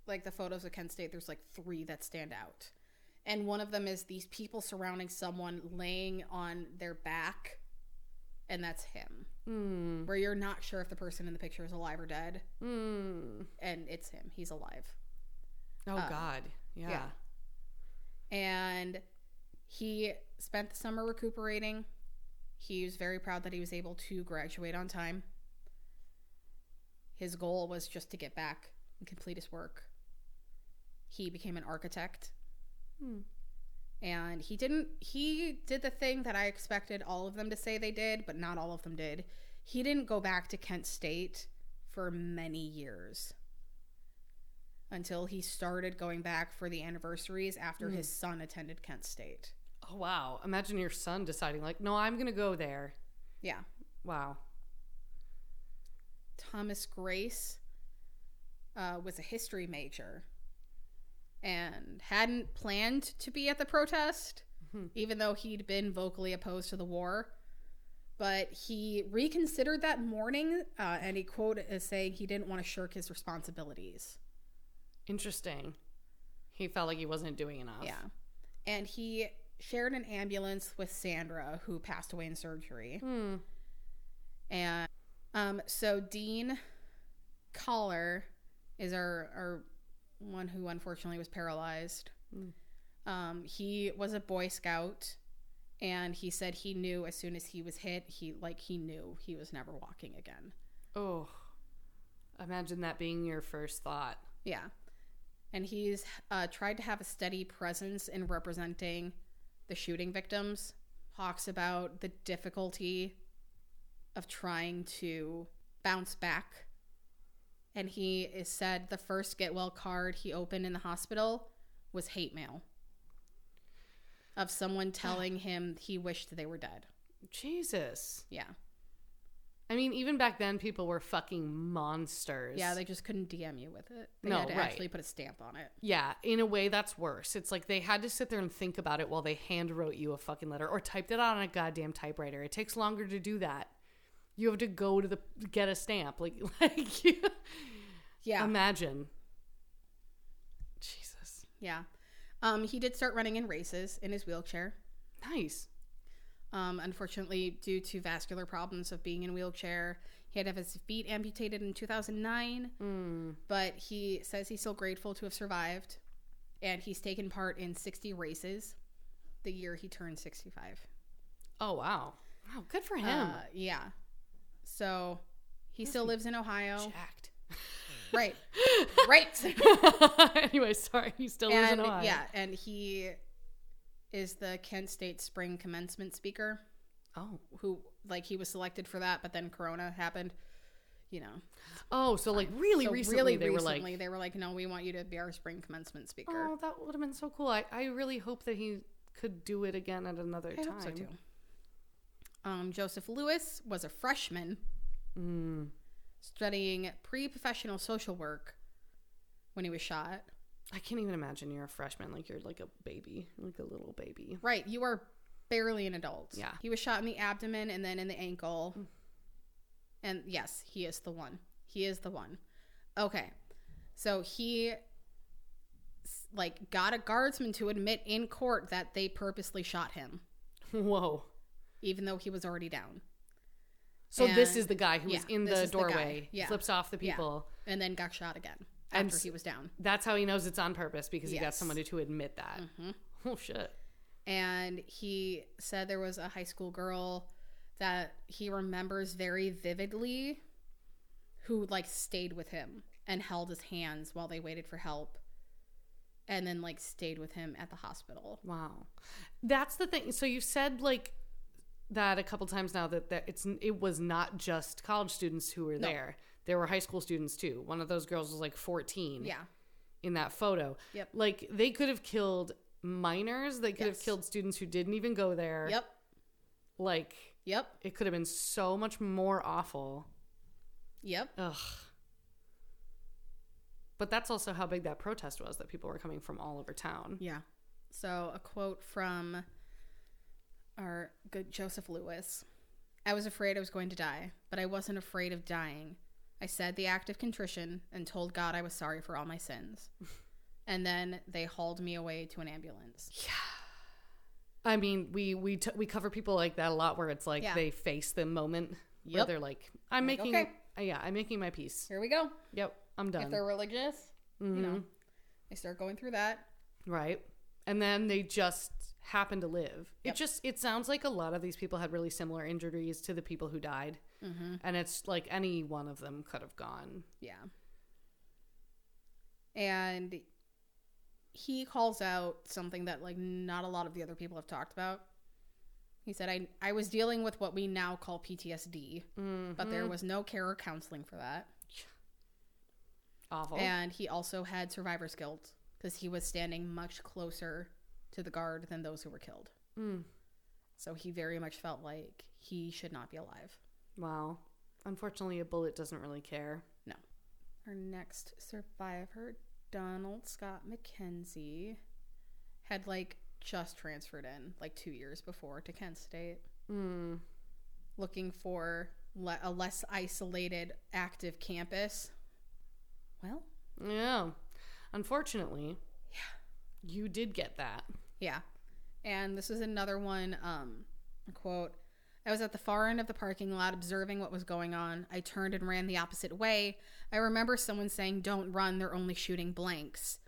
like the photos of Kent State, there's like three that stand out. And one of them is these people surrounding someone laying on their back, and that's him. Hmm. Where you're not sure if the person in the picture is alive or dead, Hmm. and it's him. He's alive. Oh Uh, God. Yeah. yeah. and he spent the summer recuperating. He was very proud that he was able to graduate on time. His goal was just to get back and complete his work. He became an architect. Hmm. And he didn't he did the thing that I expected all of them to say they did, but not all of them did. He didn't go back to Kent State for many years until he started going back for the anniversaries after his son attended Kent State. Oh wow. Imagine your son deciding like, no, I'm gonna go there. Yeah. Wow. Thomas Grace uh, was a history major and hadn't planned to be at the protest, even though he'd been vocally opposed to the war. But he reconsidered that morning, uh, and he quoted as saying he didn't want to shirk his responsibilities. Interesting. He felt like he wasn't doing enough. Yeah. And he shared an ambulance with Sandra, who passed away in surgery. Hmm. And um, so Dean Kahler is our, our one who unfortunately was paralyzed. Um, he was a Boy Scout, and he said he knew as soon as he was hit, he like he knew he was never walking again. Oh. Imagine that being your first thought. Yeah, and he's uh, tried to have a steady presence in representing the shooting victims. Talks about the difficulty of trying to bounce back. And he is said the first get well card he opened in the hospital was hate mail of someone <sighs> telling him he wished they were dead. Jesus. Yeah. I mean, even back then, people were fucking monsters. Yeah, they just couldn't DM you with it. They No, had to right. actually put a stamp on it. Yeah, in a way, that's worse. It's like they had to sit there and think about it while they hand wrote you a fucking letter or typed it out on a goddamn typewriter. It takes longer to do that. You have to go to the get a stamp. Like, <laughs> like you, Yeah. imagine. Jesus, yeah. Um, he did start running in races in his wheelchair. nice. Um, unfortunately, due to vascular problems of being in a wheelchair, he had to have his feet amputated in 2009. Mm. But he says he's still grateful to have survived, and he's taken part in 60 races the year he turned 65. Oh wow, wow, good for him. Uh, yeah. So he still lives in Ohio. Jacked. Right. <laughs> right. <laughs> anyway, sorry, he still lives in Ohio. yeah, and he is the Kent State Spring Commencement speaker. Oh, Who like he was selected for that, but then Corona happened. You know, oh, so like really so recently really they recently were like, they were like, no, we want you to be our spring commencement speaker. oh, that would have been so cool. I, I really hope that he could do it again at another I time. hope so too. Um, Joseph Lewis was a freshman Mm. studying pre-professional social work when he was shot. I can't even imagine you're a freshman. Like you're like a baby, like a little baby. Right, you are barely an adult. Yeah. He was shot in the abdomen and then in the ankle. Mm. And yes, he is the one. He is the one. Okay. So he like got a guardsman to admit in court that they purposely shot him <laughs> Whoa. even though he was already down So this is the guy who was in the is the doorway, Yeah. flips off the Yeah. people. and then got shot again And after s- he was down. That's how he knows it's on purpose because he got Yes. Mm-hmm. somebody to admit that. Oh shit. and he said there was a high school girl that he remembers very vividly who like stayed with him and held his hands while they waited for help and then like stayed with him at the hospital Wow. That's the thing. So you said like that a couple times now that, that it's it was not just college students who were No. there. There were high school students too. One of those girls was like 14 yeah in that photo. Yep. Like they could have killed minors. They could have killed students who didn't even go there. yep Like yep it could have been so much more awful. yep Ugh. But that's also how big that protest was that people were coming from all over town. yeah so a quote from our good joseph lewis i was afraid i was going to die but i wasn't afraid of dying i said the act of contrition and told god i was sorry for all my sins <laughs> and then they hauled me away to an ambulance Yeah. I mean, we we t- we cover people like that a lot, where it's like Yeah. they face the moment where Yep. they're like, "I'm Like, making, okay. uh, yeah, I'm making my peace. here we go Yep, I'm done. if done." they're religious you know they start going through that right, and then they just happen to live. It Yep. just it sounds like a lot of these people had really similar injuries to the people who died, mm-hmm. and it's like any one of them could have gone. Yeah. And he calls out something that like not a lot of the other people have talked about. He said I I was dealing with what we now call PTSD, but there was no care or counseling for that. Awful. And he also had survivor's guilt because he was standing much closer to the guard than those who were killed. Mm. So he very much felt like he should not be alive. Wow. Unfortunately, a bullet doesn't really care. No. Our next survivor, Donald Scott MacKenzie, had like just transferred in like two years before to Kent State, Mm. looking for le- a less isolated, active campus. Well, Yeah. Unfortunately, yeah. you did get that. yeah. And this is another one, um, quote. I was at the far end of the parking lot observing what was going on. I turned and ran the opposite way. I remember someone saying, Don't run, they're only shooting blanks.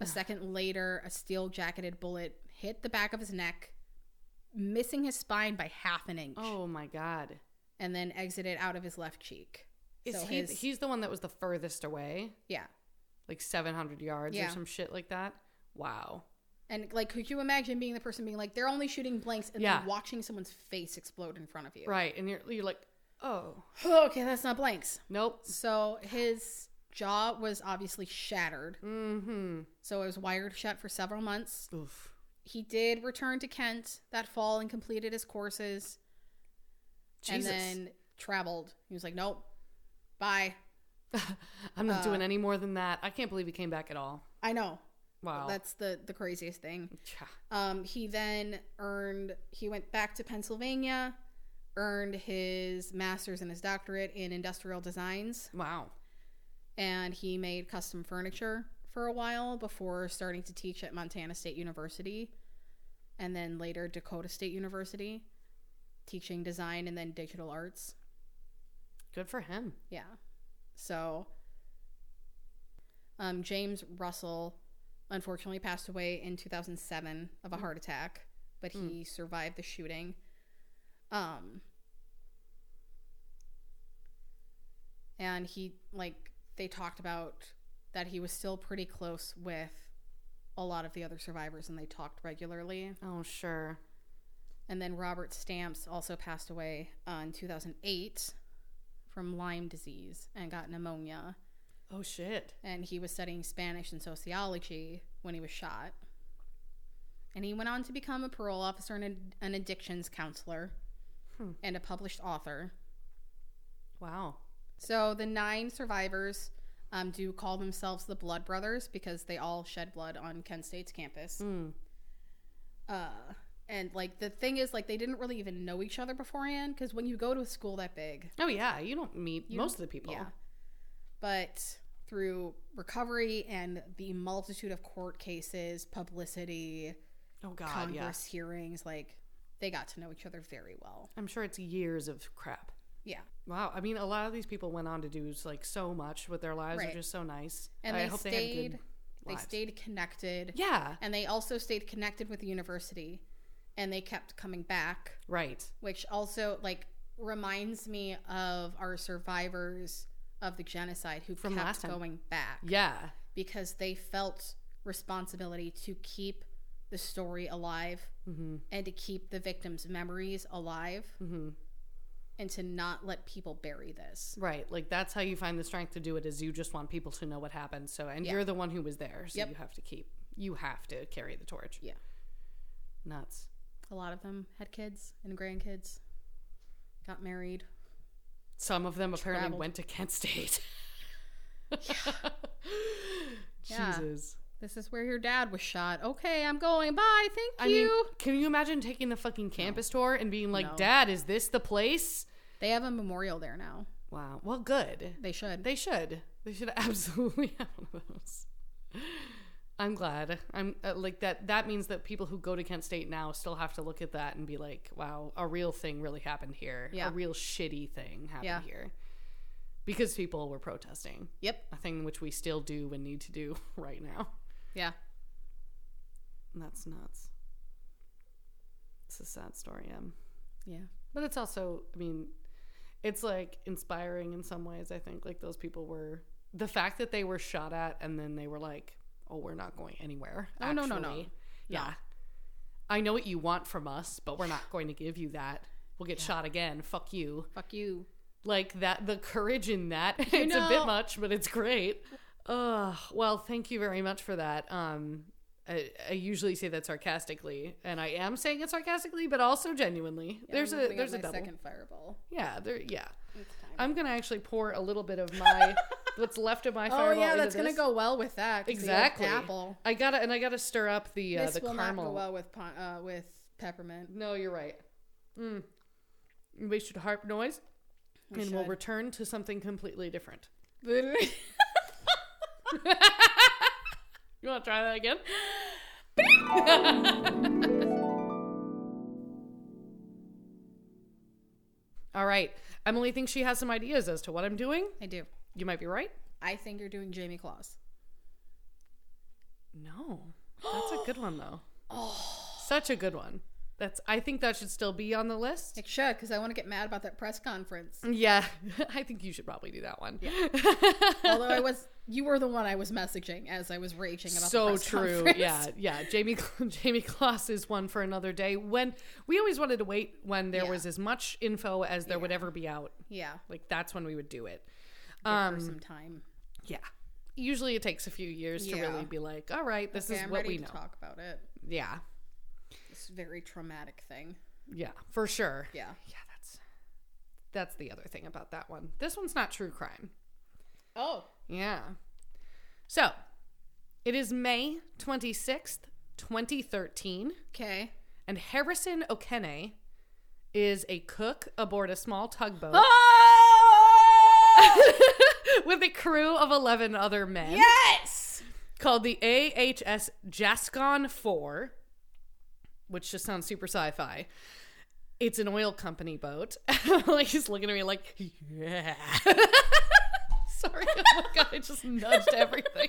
A second later, a steel jacketed bullet hit the back of his neck, missing his spine by half an inch, Oh my god. and then exited out of his left cheek. Is So he his- he's the one that was the furthest away? Yeah. Like 700 yards Yeah. or some shit like that? Wow. And like, could you imagine being the person being like, they're only shooting blanks, and Yeah. then watching someone's face explode in front of you? Right. And you're you're like, "Oh, okay, that's not blanks. nope." So his jaw was obviously shattered. Mhm. So it was wired shut for several months. Oof. He did return to Kent that fall and completed his courses Jesus. and then traveled. He was like, nope, bye. <laughs> I'm not uh, doing any more than that. I can't believe he came back at all. I know. Wow. That's the, the craziest thing. Um, he then earned, he went back to Pennsylvania, earned his master's and his doctorate in industrial designs, wow. and he made custom furniture for a while before starting to teach at Montana State University and then later Dakota State University, teaching design and then digital arts. Good for him. Yeah. So, um, James Russell unfortunately passed away in 2007 of a heart attack, but he survived the shooting. Um, and he, like, they talked about that he was still pretty close with a lot of the other survivors and they talked regularly. Oh, sure. And then Robert Stamps also passed away uh, in 2008 from Lyme disease and got pneumonia. Oh shit. And he was studying Spanish and sociology when he was shot. And he went on to become a parole officer and an, an addictions counselor Hmm. and a published author. Wow. So the nine survivors um, do call themselves the Blood Brothers because they all shed blood on Kent State's campus. Mm. Uh, and like the thing is, like they didn't really even know each other beforehand because when you go to a school that big, Oh yeah, you don't meet You most of the people. Yeah. But through recovery and the multitude of court cases, publicity, Oh god, Congress yeah. hearings, like they got to know each other very well. I'm sure it's years of crap. Yeah. Wow. I mean, a lot of these people went on to do like so much with their lives, Right. which is so nice. And I they hope stayed they had good they lives. stayed connected. Yeah. And they also stayed connected with the university and they kept coming back, Right. which also like reminds me of our survivors of the genocide who From kept last time. going back. Yeah. because they felt responsibility to keep the story alive Mm-hmm. and to keep the victims' memories alive Mm-hmm. and to not let people bury this. Right. Like that's how you find the strength to do it. Is you just want people to know what happened. So, and Yeah. you're the one who was there, so Yep. you have to keep. You have to carry the torch. Yeah. Nuts. A lot of them had kids and grandkids, got married. Some of them apparently Traveled. went to Kent State. Yeah. Jesus. This is where your dad was shot. Okay, I'm going. Bye. Thank I you. mean, can you imagine taking the fucking campus tour and being like, No. "Dad, is this the place?" they have a memorial there now. Wow. Well, good. They should. They should. They should <laughs> absolutely have one of those. I'm glad. I'm uh, like that. That means that people who go to Kent State now still have to look at that and be like, "Wow, a real thing really happened here. Yeah. A real shitty thing happened Yeah. here." Because people were protesting. yep. A thing which we still do and need to do <laughs> right now. Yeah. And that's nuts. It's a sad story, Em. Yeah. But it's also, I mean, it's like inspiring in some ways. I think like those people were the fact that they were shot at and then they were like, "Oh, we're not going anywhere." Oh, no, no, no. Yeah. I know what you want from us, but we're not going to give you that. We'll get shot again. Fuck you. Fuck you. Like that the courage in that. <laughs> it's a bit much, but it's great. Uh, well, thank you very much for that. Um I, I usually say that sarcastically, and I am saying it sarcastically, but also genuinely. Yeah, there's a there's a double. second fireball. Yeah, there. Yeah. I'm gonna actually pour a little bit of my <laughs> what's left of my oh yeah, that's gonna this. go well with that. exactly. Apple. I gotta and I gotta stir up the uh, this the will caramel. not go well with uh, with peppermint. No, you're right. Mm. We should harp noise, We and we'll return to something completely different. <laughs> You want to try that again? <laughs> All right. Emily thinks she has some ideas as to what I'm doing. I do. You might be right. I think you're doing Jayme Closs. No. That's a good one though. Oh. <gasps> Such a good one. That's I think that should still be on the list. It should, because I want to get mad about that press conference. Yeah. <laughs> I think you should probably do that one. <laughs> Although I was, you were the one I was messaging as I was raging about the so press true. conference. Yeah, yeah. Jayme <laughs> Jayme Closs is one for another day. When we always wanted to wait when there Yeah. was as much info as there would ever be out. yeah. Like that's when we would do it. Give Um, her some time. Yeah. Usually it takes a few years to really be like, all right, this Okay, is I'm what we to know. talk about it. Yeah. This very traumatic thing. Yeah, for sure. Yeah. Yeah, that's that's the other thing about that one. This one's not true crime. Oh. Yeah. So, it is May 26th, 2013, Okay. and Harrison Okene is a cook aboard a small tugboat <laughs> with a crew of 11 other men yes. called the AHS Jascon 4, which just sounds super sci fi. It's an oil company boat. <laughs> like he's looking at me like, yeah. <laughs> Sorry, oh my god, I just nudged everything.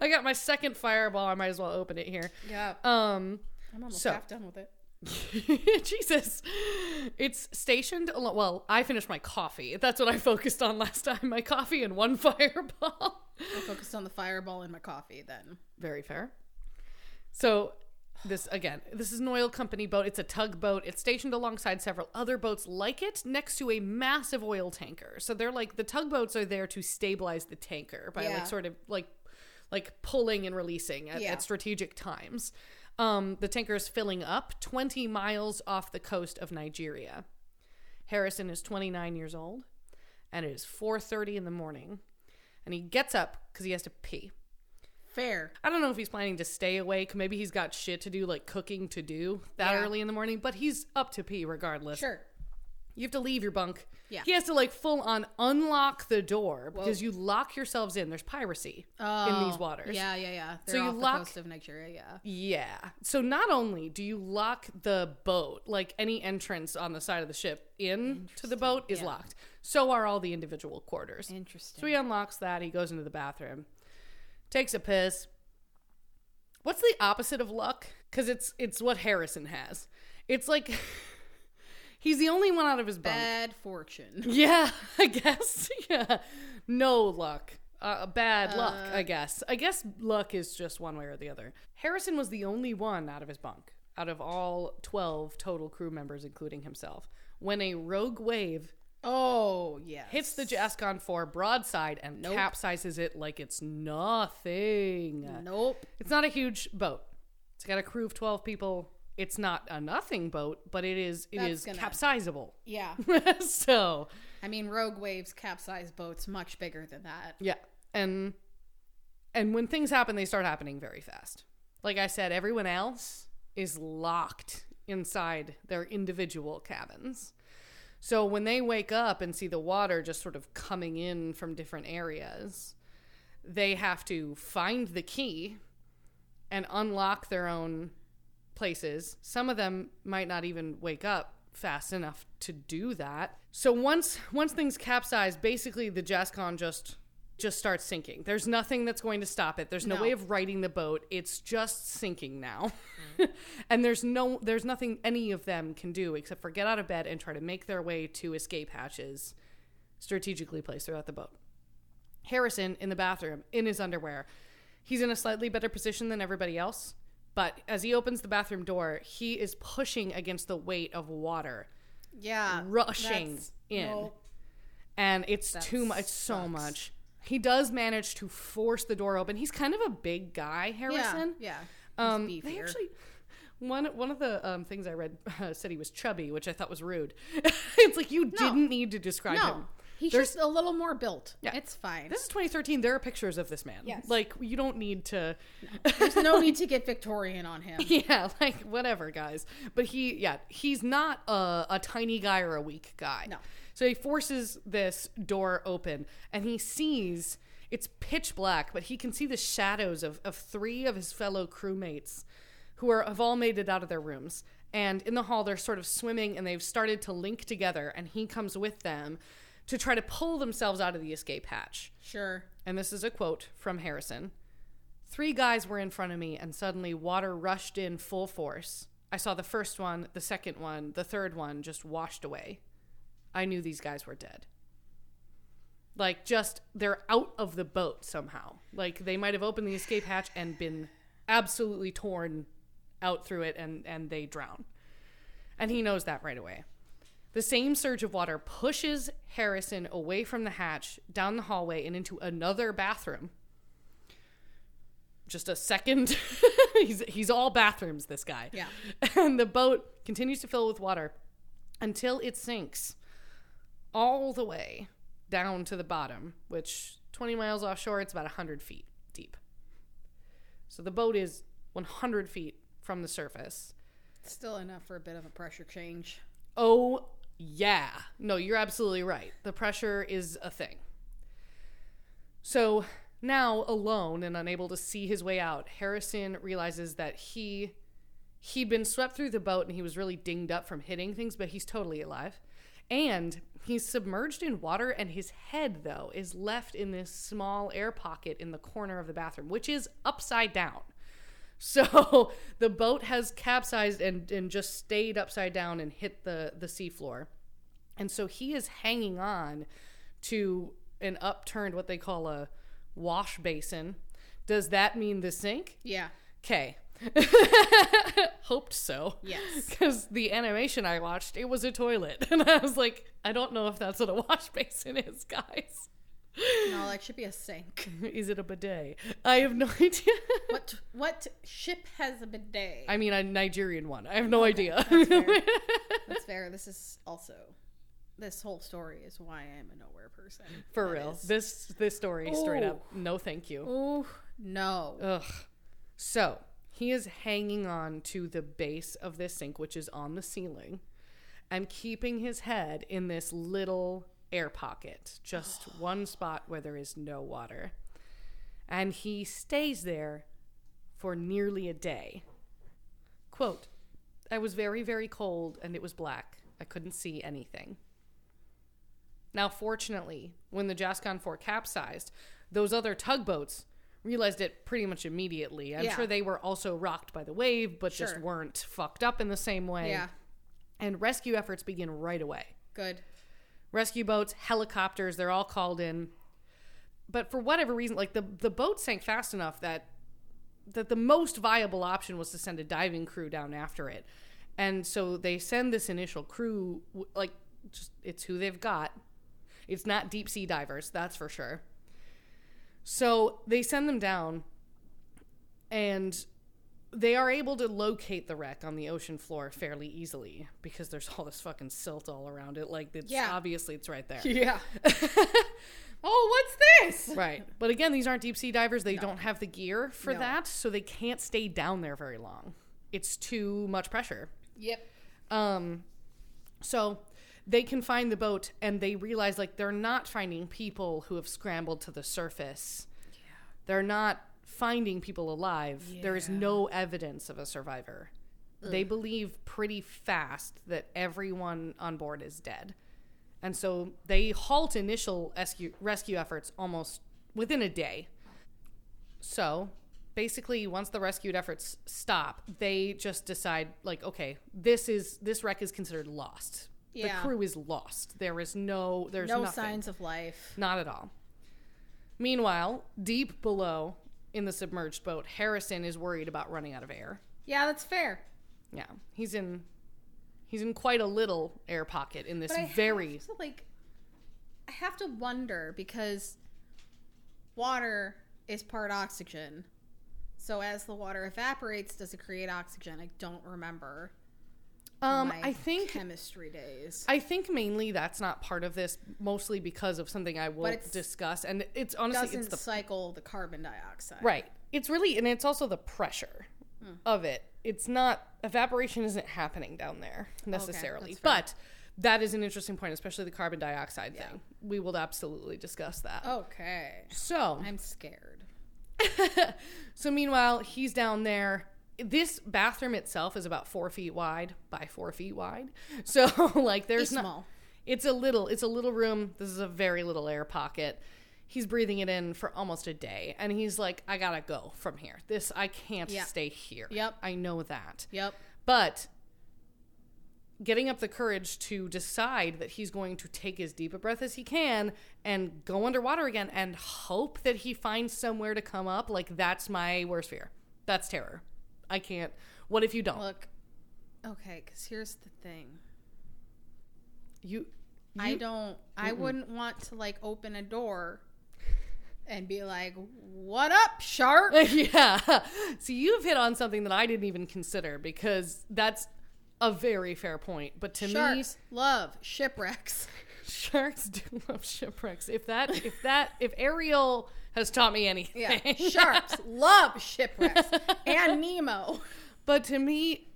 I got my second fireball. I might as well open it here. Yeah. Um, I'm almost so- half done with it. <laughs> Jesus. It's stationed along. Well, I finished my coffee. That's what I focused on last time. My coffee and one <laughs> fireball. I focused on the fireball in my coffee then. Very fair. So, this again, this is an oil company boat. It's a tugboat. It's stationed alongside several other boats like it next to a massive oil tanker. So they're like the tugboats are there to stabilize the tanker by Yeah. like sort of like like pulling and releasing at, Yeah. at strategic times. Um, the tanker is filling up 20 miles off the coast of Nigeria. Harrison is 29 years old, and it is 4:30 in the morning, and he gets up because he has to pee. Fair. I don't know if he's planning to stay awake. Maybe he's got shit to do, like cooking to do that Yeah. early in the morning, but he's up to pee regardless. Sure. You have to leave your bunk. Yeah. He has to like full on unlock the door because you lock yourselves in. There's piracy in these Oh, waters. Yeah, yeah, yeah. They're So you lock- the coast of Nigeria, yeah. Yeah. So not only do you lock the boat, like any entrance on the side of the ship in to the boat is yeah. locked. So are all the individual quarters. Interesting. So he unlocks that. He goes into the bathroom, takes a piss. What's the opposite of luck? Because it's it's what Harrison has. It's like <laughs> he's the only one out of his bunk. Bad fortune. <laughs> Yeah, I guess. <laughs> Yeah, no luck. Uh, bad luck, I guess. I guess luck is just one way or the other. Harrison was the only one out of his bunk, out of all 12 total crew members, including himself, when a rogue wave Oh, yes. hits the Jascon 4 broadside and Nope. capsizes it like it's nothing. Nope. It's not a huge boat. It's got a crew of 12 people. It's not a nothing boat, but it is it That's is gonna- capsizable. Yeah. <laughs> so, I mean, rogue waves capsize boats much bigger than that. yeah. And and when things happen, they start happening very fast. Like I said, everyone else is locked inside their individual cabins. So when they wake up and see the water just sort of coming in from different areas, they have to find the key and unlock their own places. Some of them might not even wake up fast enough to do that. So once once things capsize, basically the Jascon just just starts sinking. There's nothing that's going to stop it. There's no, No. way of righting the boat. It's just sinking now. <laughs> and there's no there's nothing any of them can do except for get out of bed and try to make their way to escape hatches strategically placed throughout the boat. Harrison in the bathroom in his underwear. He's in a slightly better position than everybody else, but as he opens the bathroom door, he is pushing against the weight of water Yeah. rushing in. And it's That too much, it's so much. He does manage to force the door open. He's kind of a big guy, Harrison. Yeah. Um, He's they actually one one of the um, things I read uh, <laughs> said he was chubby, which I thought was rude. <laughs> it's like you didn't need to describe No. him. He's There's- just a little more built. Yeah. It's fine. This is 2013. There are pictures of this man. Yes. Like you don't need to. <laughs> There's no need to get Victorian on him. <laughs> yeah, like whatever, guys. But he, yeah, he's not a, a tiny guy or a weak guy. No. So he forces this door open, and he sees it's pitch black, but he can see the shadows of, of three of his fellow crewmates who are have all made it out of their rooms, And in the hall, they're sort of swimming and they've started to link together, and he comes with them to try to pull themselves out of the escape hatch. Sure. And this is a quote from Harrison Three guys were in front of me, and suddenly water rushed in full force. I saw the first one, the second one, the third one just washed away. I knew these guys were dead. Like, just, they're out of the boat somehow. Like, they might have opened the escape hatch and been absolutely torn out through it, and, and they drown. And he knows that right away. The same surge of water pushes Harrison away from the hatch, down the hallway, and into another bathroom. Just a second. <laughs> he's, he's all bathrooms, this guy. Yeah. <laughs> And the boat continues to fill with water until it sinks all the way down to the bottom, which 20 miles offshore, it's about 100 feet deep. So the boat is 100 feet from the surface. Still enough for a bit of a pressure change. Oh, yeah. No, you're absolutely right. The pressure is a thing. So now, alone and unable to see his way out, Harrison realizes that he he'd been swept through the boat and he was really dinged up from hitting things, but he's totally alive. And he's submerged in water, and his head, though, is left in this small air pocket in the corner of the bathroom, which is upside down. <laughs> So the boat has capsized and, and just stayed upside down and hit the, the seafloor. And so he is hanging on to an upturned, what they call a wash basin. Does that mean the sink? Yeah. Okay. <laughs> Hoped so. Yes. Because the animation I watched, it was a toilet. <laughs> And I was like, I don't know if that's what a wash basin is, guys. No, that should be a sink. <laughs> Is it a bidet? I have no <laughs> idea. What what ship has a bidet? I mean, a Nigerian one. I have no idea. That's fair. <laughs> That's fair. This is also this whole story is why I am a nowhere person. For That real. is- This this story straight up. No, thank you. Ooh, no. Ugh. So he is hanging on to the base of this sink, which is on the ceiling, and keeping his head in this little air pocket, just <sighs> one spot where there is no water. And he stays there for nearly a day. Quote I was very, very cold and it was black. I couldn't see anything. Now, fortunately, when the Jascon 4 capsized, those other tugboats realized it pretty much immediately. I'm Yeah. sure they were also rocked by the wave, but just weren't fucked up in the same way. Yeah. And rescue efforts begin right away. Good. Rescue boats, helicopters, they're all called in. But for whatever reason, like the, the boat sank fast enough that that the most viable option was to send a diving crew down after it. And so they send this initial crew, like, just it's who they've got. It's not deep sea divers, that's for sure. So they send them down, and they are able to locate the wreck on the ocean floor fairly easily because there's all this fucking silt all around it. Like, it's Yeah. obviously it's right there. Yeah. <laughs> oh, what's this? Right. But again, these aren't deep sea divers. They don't have the gear for No. that, so they can't stay down there very long. It's too much pressure. Yep. Um so they can find the boat and they realize like they're not finding people who have scrambled to the surface. Yeah. They're not finding people alive. There is no evidence of a survivor. They believe pretty fast that everyone on board is dead. And so they halt initial rescue, rescue efforts almost within a day. So basically, once the rescued efforts stop, they just decide, like, okay, this is this wreck is considered lost. Yeah. The crew is lost. There is no there's No nothing. signs of life. Not at all. Meanwhile, deep below in the submerged boat, Harrison is worried about running out of air. Yeah, that's fair. Yeah, he's in he's in quite a little air pocket in this very to, like I have to wonder because water is part oxygen. So as the water evaporates, does it create oxygen? I don't remember. Um I think chemistry days. I think mainly that's not part of this, mostly because of something I will discuss. And it's honestly Doesn't it's the cycle the carbon dioxide. right. It's really and it's also the pressure Hmm. of it. It's not evaporation isn't happening down there necessarily, fair. but that is an interesting point, especially the carbon dioxide Yeah. thing. We will absolutely discuss that. Okay. So I'm scared. <laughs> so meanwhile, he's down there this bathroom itself is about four feet wide by four feet wide. <laughs> So <laughs> like there's It's not small. it's a little it's a little room. This is a very little air pocket. He's breathing it in for almost a day and he's like, I gotta go from here. This I can't Yeah. stay here. Yep. I know that. Yep. But getting up the courage to decide that he's going to take as deep a breath as he can and go underwater again and hope that he finds somewhere to come up, like that's my worst fear. That's terror. I can't. What if you don't? Look. Okay, because here's the thing. you, I don't. I wouldn't want to like open a door and be like, "What up, shark?" <laughs> yeah. So you've hit on something that I didn't even consider because that's a very fair point. But to me, Sharks love shipwrecks. <laughs> sharks do love shipwrecks. If that, if that, if Ariel has taught me anything, Yeah, <laughs> sharks love shipwrecks and Nemo. But to me,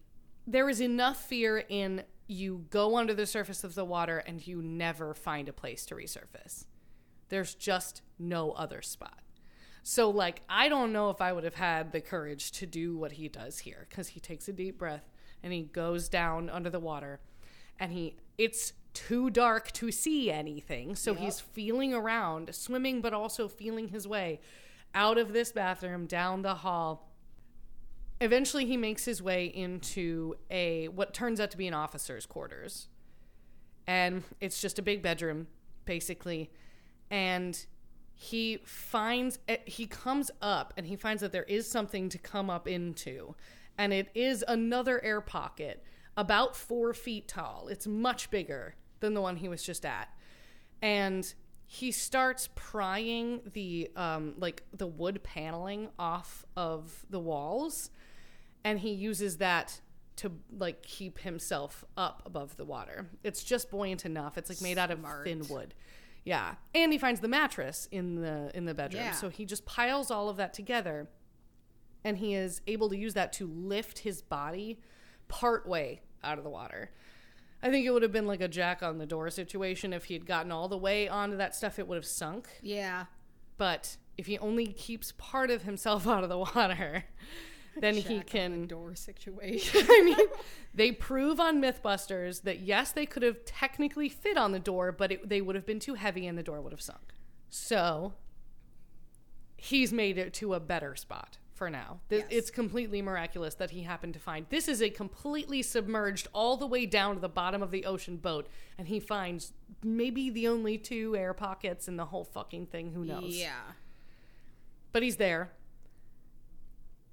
there is enough fear in you go under the surface of the water and you never find a place to resurface. There's just no other spot. So, like, I don't know if I would have had the courage to do what he does here because he takes a deep breath and he goes down under the water and he, it's too dark to see anything. So he's feeling around, swimming, but also feeling his way out of this bathroom, down the hall, eventually he makes his way into a what turns out to be an officer's quarters. And it's just a big bedroom basically. And he finds eh, he comes up and he finds that there is something to come up into. And it is another air pocket about four feet tall. It's much bigger than the one he was just at. And he starts prying the um like the wood paneling off of the walls. And he uses that to like keep himself up above the water. It's just buoyant enough. It's like made out of Smart. thin wood. Yeah. And he finds the mattress in the in the bedroom. Yeah. so he just piles all of that together. And he is able to use that to lift his body part way out of the water I think it would have been like a jack on the door situation. If he had gotten all the way onto that stuff, it would have sunk. Yeah. But if he only keeps part of himself <laughs> out of the water, <laughs> then he Jack on the can. door <laughs> situation. I mean, they prove on Mythbusters that yes, they could have technically fit on the door, but it, they would have been too heavy and the door would have sunk. So he's made it to a better spot for now. Yes. It's completely miraculous that he happened to find. This is a completely submerged, all the way down to the bottom of the ocean boat, and he finds maybe the only two air pockets in the whole fucking thing. Who knows? yeah. but he's there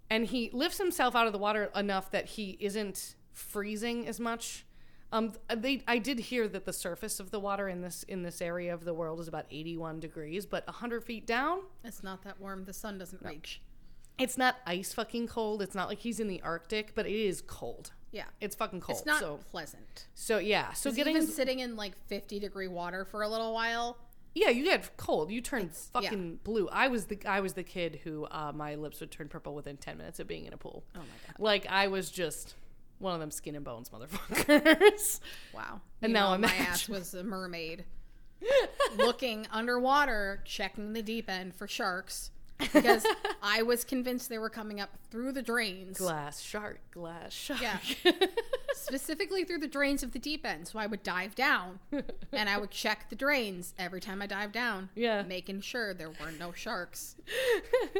and he lifts himself out of the water enough that he isn't freezing as much um they i did hear that the surface of the water in this in this area of the world is about 81 degrees but 100 feet down It's not that warm. The sun doesn't reach. It's not ice fucking cold it's not like he's in the arctic but it is cold Yeah. it's fucking cold It's not so pleasant. so yeah so getting even sitting in like 50 degree water for a little while. Yeah, you get cold. You turn It's- fucking blue. I was the I was the kid who uh, my lips would turn purple within ten minutes of being in a pool. Oh my god. Like I was just one of them skin and bones motherfuckers. Wow. And You now know, I'm my ass was a mermaid <laughs> looking underwater, checking the deep end for sharks because <laughs> I was convinced they were coming up through the drains. glass shark, glass shark. Yeah. <laughs> Specifically through the drains of the deep end. So I would dive down and I would check the drains every time I dive down. Yeah. Making sure there were no sharks.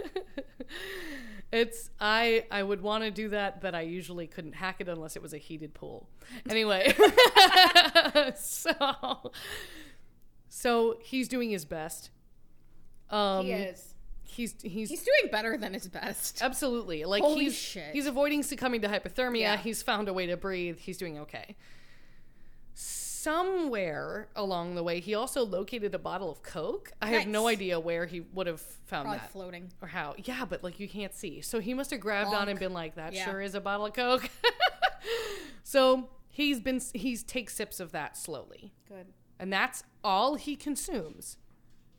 <laughs> it's I I would want to do that, but I usually couldn't hack it unless it was a heated pool. Anyway, so so he's doing his best. Um, he is. He's he's He's doing better than his best. Absolutely. Like Holy he's shit. he's avoiding succumbing to hypothermia. Yeah. He's found a way to breathe. He's doing okay. Somewhere along the way, he also located a bottle of Coke. I have no idea where he would have found Probably that floating. or how. Yeah, but like you can't see. So he must have grabbed on and been like, "That Yeah. sure is a bottle of Coke." <laughs> so he's been he's takes sips of that slowly, Good. and that's all he consumes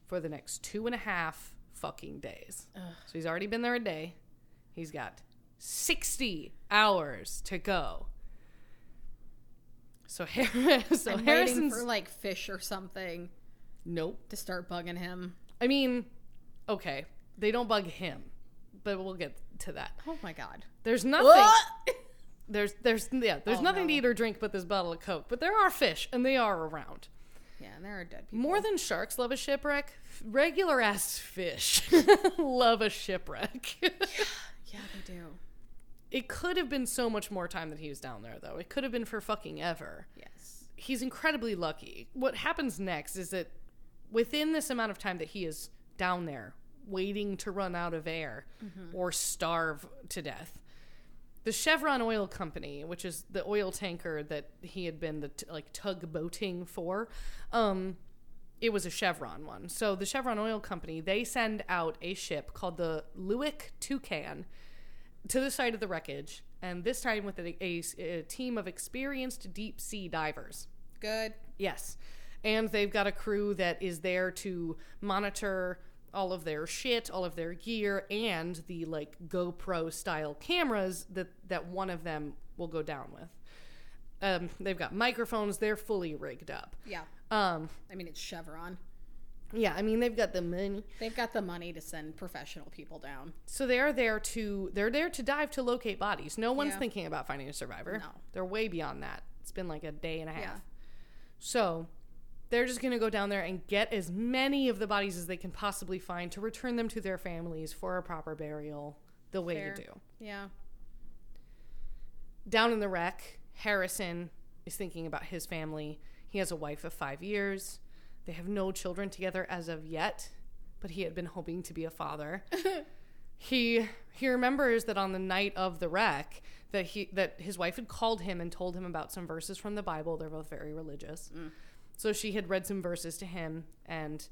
for the next two and a half fucking days. Ugh. So he's already been there a day. He's got 60 hours to go. So, <laughs> Har- so I'm Harrison's. for like fish or something nope. to start bugging him. I mean, okay. They don't bug him. but we'll get to that. Oh my god. There's nothing. <laughs> There's there's yeah. There's Oh, nothing to eat or drink but this bottle of Coke. But there are fish, and they are around. Yeah, and there are dead people. More than sharks love a shipwreck, regular ass fish <laughs> <laughs> love a shipwreck. Yeah, they do. it could have been so much more time that he was down there, though. It could have been for fucking ever. Yes. He's incredibly lucky. What happens next is that within this amount of time that he is down there, waiting to run out of air mm-hmm. or starve to death, the Chevron Oil Company, which is the oil tanker that he had been the t- like tugboating for, um, it was a Chevron one. So the Chevron Oil Company they send out a ship called the Lewek Toucan to the site of the wreckage, and this time with a, a, a team of experienced deep sea divers. Good. Yes. And they've got a crew that is there to monitor all of their shit, all of their gear, and the like GoPro style cameras that that one of them will go down with. Um, they've got microphones. They're fully rigged up. Yeah. Um, I mean, it's Chevron. yeah, I mean they've got the money, They've got the money to send professional people down. so they're there to they're there to dive to locate bodies. No one's Yeah. thinking about finding a survivor. No. they're way beyond that. It's been like a day and a half. Yeah. So they're just going to go down there and get as many of the bodies as they can possibly find to return them to their families for a proper burial the way Fair. you do. Yeah. Down in the wreck, Harrison is thinking about his family. He has a wife of five years. They have no children together as of yet, but he had been hoping to be a father. <laughs> he he remembers that on the night of the wreck that he that his wife had called him and told him about some verses from the Bible. They're both very religious. Mm. So she had read some verses to him and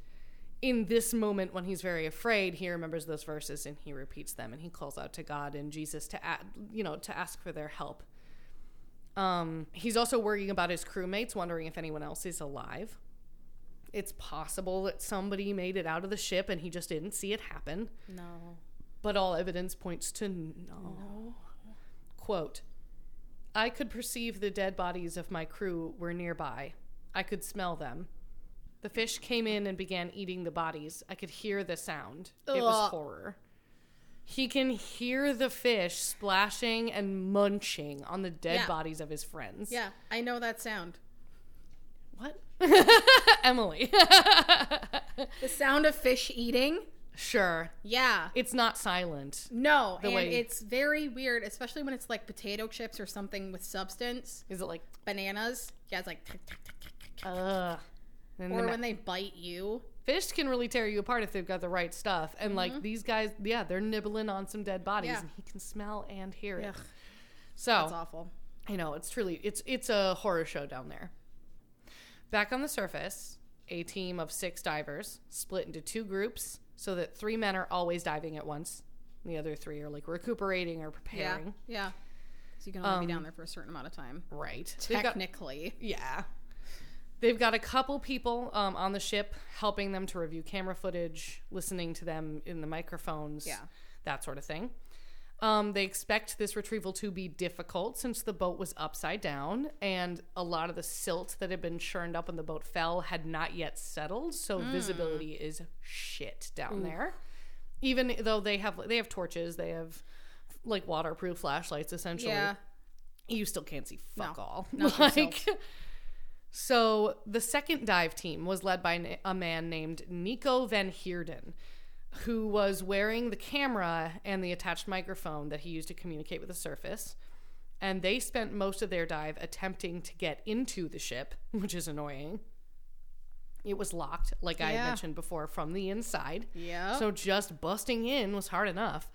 in this moment when he's very afraid, he remembers those verses and he repeats them and he calls out to God and Jesus to add, you know, to ask for their help. Um, he's also worrying about his crewmates, wondering if anyone else is alive. It's possible that somebody made it out of the ship and he just didn't see it happen, No. but all evidence points to no. Quote I could perceive the dead bodies of my crew were nearby. I could smell them. The fish came in and began eating the bodies. I could hear the sound. It was horror. He can hear the fish splashing and munching on the dead Yeah. bodies of his friends. Yeah, I know that sound. What? <laughs> Emily. <laughs> The sound of fish eating. sure. Yeah. It's not silent. No, The and way- it's very weird, especially when it's like potato chips or something with substance. Is it like, Bananas. Yeah, it's like. tick, tick, tick, uh. And Or ma- when they bite you. fish can really tear you apart if they've got the right stuff. And like these guys, yeah, they're nibbling on some dead bodies, Mm-hmm. Yeah. and he can smell and hear it. Ugh, So that's awful. I know it's truly it's it's a horror show down there. Back on the surface, a team of six divers split into two groups so that three men are always diving at once. The other three are like recuperating or preparing. Yeah. yeah. So you can only be Um, down there for a certain amount of time. Right. They've got- Technically. Yeah. They've got a couple people um, on the ship helping them to review camera footage, listening to them in the microphones, Yeah. that sort of thing. Um, they expect this retrieval to be difficult since the boat was upside down and a lot of the silt that had been churned up when the boat fell had not yet settled, so Hmm. visibility is shit down there. Even though they have they have torches, they have like waterproof flashlights essentially Yeah. you still can't see fuck No, all. not <laughs> like, so the second dive team was led by a man named Nico Van Heerden, who was wearing the camera and the attached microphone that he used to communicate with the surface. And they spent most of their dive attempting to get into the ship, <laughs> which is annoying. It was locked, like I Yeah. mentioned before, from the inside. Yeah. So just busting in was hard enough.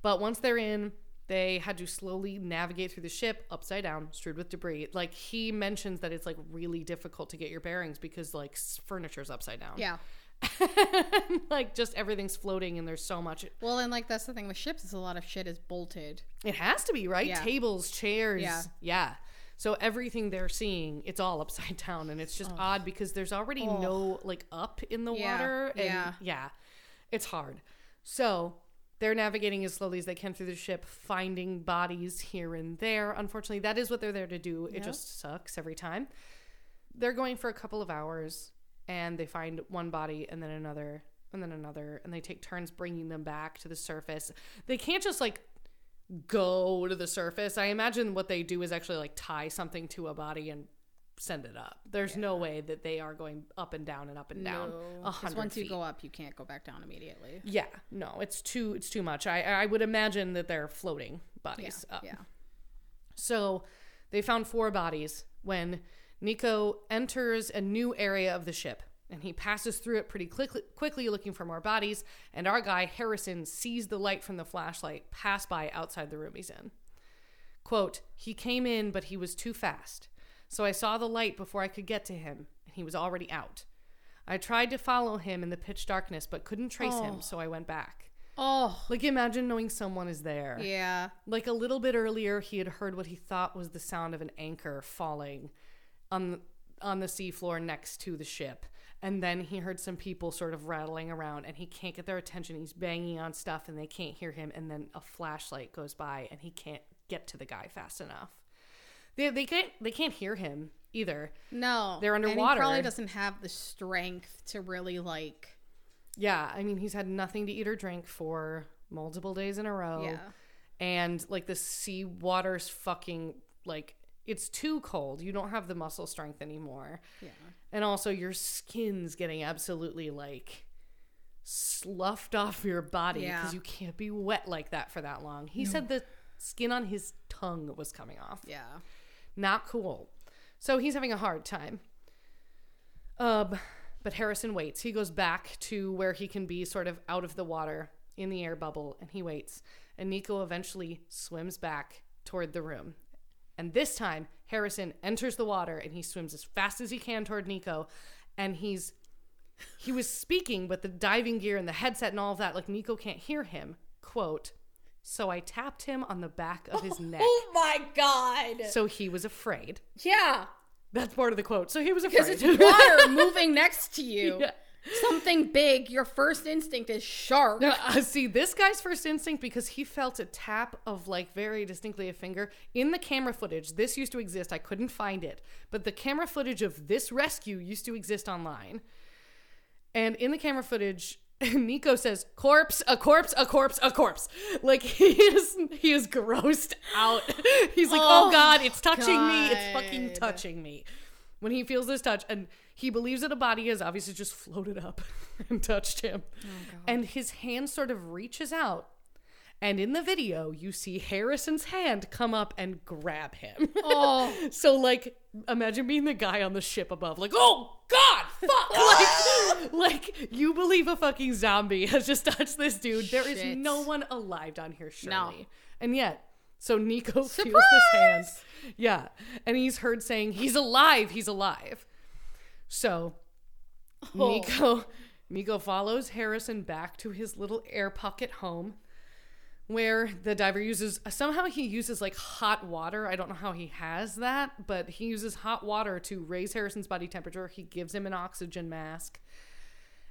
But once they're in, they had to slowly navigate through the ship upside down, strewed with debris. Like he mentions that it's like really difficult to get your bearings because like furniture's upside down. yeah. <laughs> like just everything's floating and there's so much. Well, and like that's the thing with ships is a lot of shit is bolted. It has to be, right? Yeah. Tables, chairs. Yeah. Yeah. So everything they're seeing, it's all upside <laughs> down and it's just odd because there's already Ugh. no like up in the Yeah. water and Yeah. yeah. It's hard. So they're navigating as slowly as they can through the ship, finding bodies here and there. Unfortunately, that is what they're there to do. It Yeah. just sucks every time. They're going for a couple of hours and they find one body and then another and then another, and they take turns bringing them back to the surface. They can't just like go to the surface. I imagine what they do is actually like tie something to a body and send it up. There's no way that they are going up and down and up and down. Because once you feet. go up, you can't go back down immediately. Yeah, no, it's too it's too much. I I would imagine that they're floating bodies up. Yeah. So they found four bodies when Nico enters a new area of the ship and he passes through it pretty quickly, quickly looking for more bodies. And our guy, Harrison, sees the light from the flashlight pass by outside the room he's in. Quote, he came in, but he was too fast. So I saw the light before I could get to him, and he was already out. I tried to follow him in the pitch darkness, but couldn't trace Oh. him, so I went back. Oh, Like, imagine knowing someone is there. yeah. Like a little bit earlier, he had heard what he thought was the sound of an anchor falling on on the seafloor next to the ship. And then he heard some people sort of rattling around and he can't get their attention. He's banging on stuff and they can't hear him. And then a flashlight goes by and he can't get to the guy fast enough. They, they can't they can't hear him either. No, They're underwater. he probably doesn't have the strength to really like. Yeah, I mean he's had nothing to eat or drink for multiple days in a row. Yeah. and like the sea water's fucking like it's too cold. You don't have the muscle strength anymore. Yeah. And also your skin's getting absolutely like sloughed off your body Yeah. because you can't be wet like that for that long. He said the skin on his tongue was coming off. Yeah. Not cool. So he's having a hard time. Um, but Harrison waits. He goes back to where he can be sort of out of the water in the air bubble and he waits. And Nico eventually swims back toward the room. And this time, Harrison enters the water and he swims as fast as he can toward Nico. And he's he was speaking, but the diving gear and the headset and all of that, like Nico can't hear him. Quote, so I tapped him on the back of his <laughs> neck. Oh my god. So he was afraid. Yeah. That's part of the quote. So he was afraid. Because it's water <laughs> moving next to you. Yeah. Something big. Your first instinct is shark. Now, Uh, see, this guy's first instinct because he felt a tap of like very distinctly a finger in the camera footage. This used to exist. I couldn't find it, but the camera footage of this rescue used to exist online. And in the camera footage, <laughs> Nico says, "Corpse, a corpse, a corpse, a corpse." Like <laughs> he is, he is grossed out. <laughs> He's like, "Oh, Oh, God, it's touching me! It's fucking touching me." When he feels this touch, and he believes that a body has obviously just floated up and touched him, oh, and his hand sort of reaches out. And in the video, you see Harrison's hand come up and grab him. Oh. <laughs> So like imagine being the guy on the ship above, like, oh god, fuck <laughs> like, <laughs> like you believe a fucking zombie has just touched this dude. There is Shit. no one alive down here, surely. No. And yet, so Nico feels this hand. Yeah. And he's heard saying, He's alive, he's alive. So Oh. Nico Nico follows Harrison back to his little air pocket home where the diver uses somehow he uses like hot water. I don't know how he has that, but he uses hot water to raise Harrison's body temperature. He gives him an oxygen mask.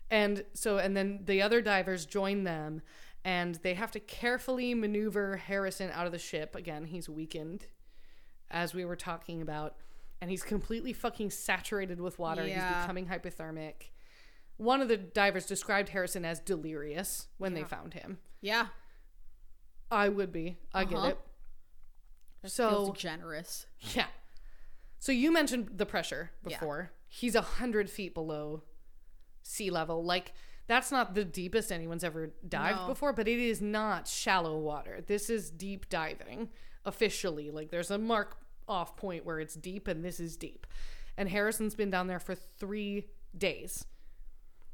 And so and then the other divers join them and they have to carefully maneuver Harrison out of the ship. Again, he's weakened as we were talking about and he's completely fucking saturated with water. He's becoming hypothermic. One of the divers described Harrison as delirious when they found him. Yeah. I would be. I get Uh-huh. it. That So generous. yeah. So you mentioned the pressure before. He's a hundred feet below sea level. Like that's not the deepest anyone's ever dived No. before, but it is not shallow water. This is deep diving officially. Like there's a mark off point where it's deep, and this is deep. And Harrison's been down there for three days.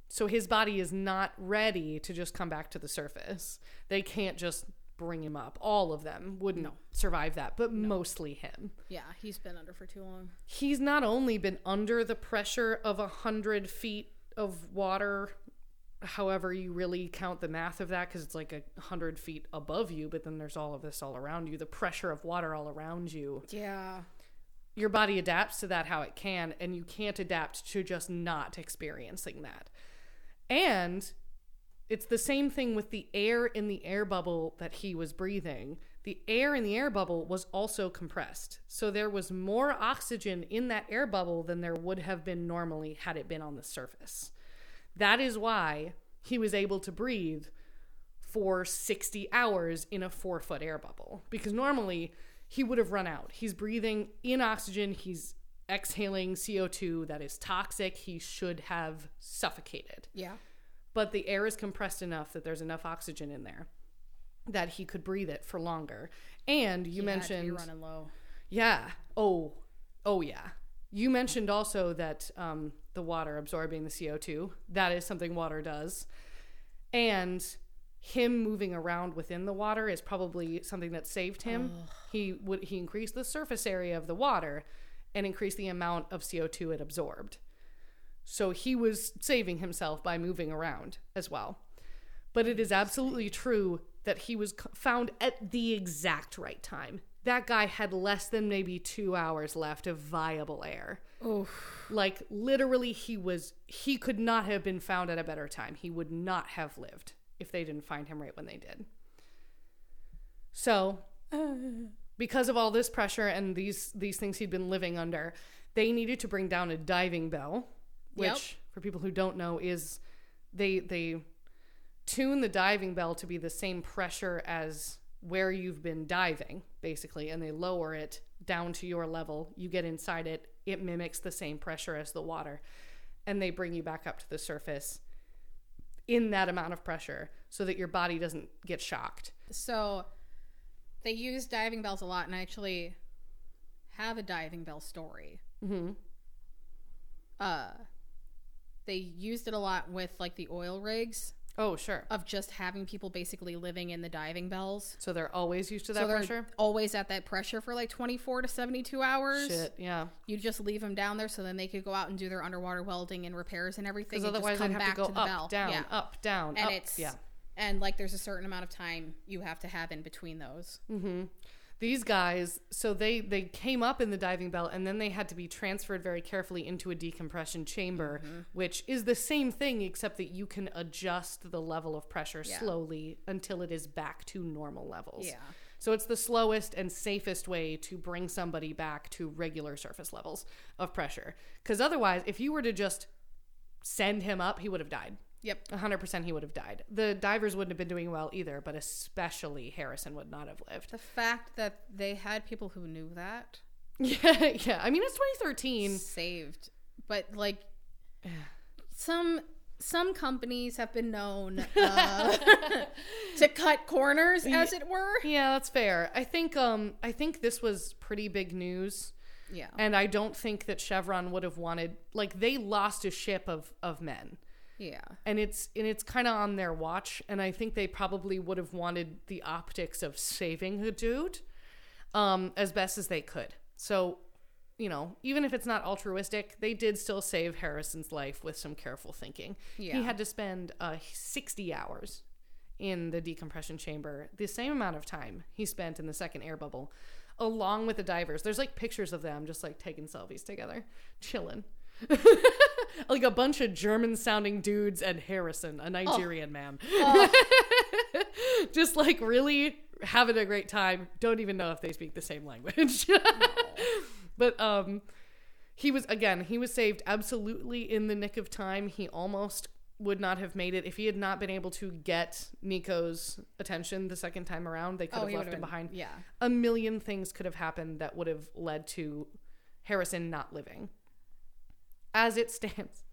So his body is not ready to just come back to the surface. They can't just bring him up. All of them wouldn't survive that, but mostly him. Yeah, he's been under for too long. He's not only been under the pressure of a hundred feet of water, however you really count the math of that, because it's like a hundred feet above you, but then there's all of this all around you, the pressure of water all around you. Yeah. Your body adapts to that how it can, and you can't adapt to just not experiencing that. And it's the same thing with the air in the air bubble that he was breathing. The air in the air bubble was also compressed. So there was more oxygen in that air bubble than there would have been normally had it been on the surface. That is why he was able to breathe for 60 hours in a four foot air bubble because normally he would have run out. He's breathing in oxygen, he's exhaling CO2 that is toxic. He should have suffocated. Yeah. But the air is compressed enough that there's enough oxygen in there that he could breathe it for longer. And you He had to be mentioned running low. yeah. Oh, oh yeah. You mentioned also that um, the water absorbing the CO2. That is something water does. And him moving around within the water is probably something that saved him. He would he increased the surface area of the water and increased the amount of CO2 it absorbed. So he was saving himself by moving around as well. But it is absolutely true that he was found at the exact right time. That guy had less than maybe two hours left of viable air. Oof. Like, literally, he was, he could not have been found at a better time. He would not have lived if they didn't find him right when they did. So, uh. because of all this pressure and these these things he'd been living under, they needed to bring down a diving bell, which Yep. for people who don't know is they they tune the diving bell to be the same pressure as where you've been diving basically and they lower it down to your level. You get inside it, it mimics the same pressure as the water and they bring you back up to the surface in that amount of pressure so that your body doesn't get shocked. So they use diving bells a lot, and I actually have a diving bell story. Mhm. Uh, they used it a lot with like the oil rigs Oh, sure. of just having people basically living in the diving bells. So they're always used to that so they're pressure? always at that pressure for like 24 to 72 hours. Shit, yeah. You just leave them down there so then they could go out and do their underwater welding and repairs and everything. Because otherwise they'd have back to go the up, bell. down, Yeah. up, down, and up. it's yeah. and like there's a certain amount of time you have to have in between those. Mm-hmm. These guys, so they they came up in the diving bell and then they had to be transferred very carefully into a decompression chamber, Mm-hmm. which is the same thing except that you can adjust the level of pressure Yeah. slowly until it is back to normal levels. Yeah. So it's the slowest and safest way to bring somebody back to regular surface levels of pressure. Because otherwise, if you were to just send him up, he would have died. Yep. 100% he would have died. The divers wouldn't have been doing well either, but especially Harrison would not have lived. The fact that they had people who knew that <laughs> Yeah, yeah. I mean, it's 2013. saved, but like <sighs> some some companies have been known <laughs> uh, <laughs> to cut corners, as it were. Yeah, that's fair. I think um I think this was pretty big news. Yeah. And I don't think that Chevron would have wanted like they lost a ship of of men. Yeah. And it's and it's kind of on their watch and I think they probably would have wanted the optics of saving dude um as best as they could. So, you know, even if it's not altruistic, they did still save Harrison's life with some careful thinking. Yeah. He had to spend uh 60 hours in the decompression chamber, the same amount of time he spent in the second air bubble, along with the divers. There's like pictures of them just like taking selfies together, chilling. <laughs> <laughs> like a bunch of German sounding dudes and Harrison, a Nigerian man. <laughs> just like really having a great time. Don't even know if they speak the same language. <laughs> but um he was again, he was saved absolutely in the nick of time. He almost would not have made it if he had not been able to get Nico's attention the second time around. They could have Oh, he left him been- behind. yeah. A million things could have happened that would have led to Harrison not living. As it stands,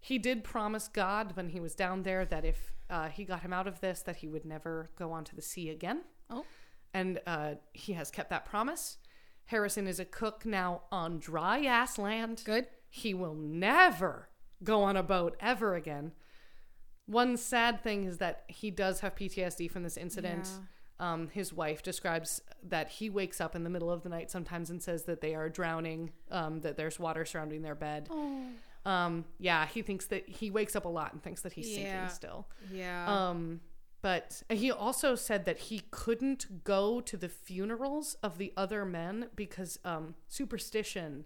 he did promise God when he was down there that if uh, he got him out of this, that he would never go onto the sea again. Oh. And uh, he has kept that promise. Harrison is a cook now on dry ass land. Good. He will never go on a boat ever again. One sad thing is that he does have PTSD from this incident. Um, his wife describes that he wakes up in the middle of the night sometimes and says that they are drowning, um, that there's water surrounding their bed. Oh. Um, yeah, he thinks that he wakes up a lot and thinks that he's Yeah. sinking still. Yeah. Um, but he also said that he couldn't go to the funerals of the other men because um, superstition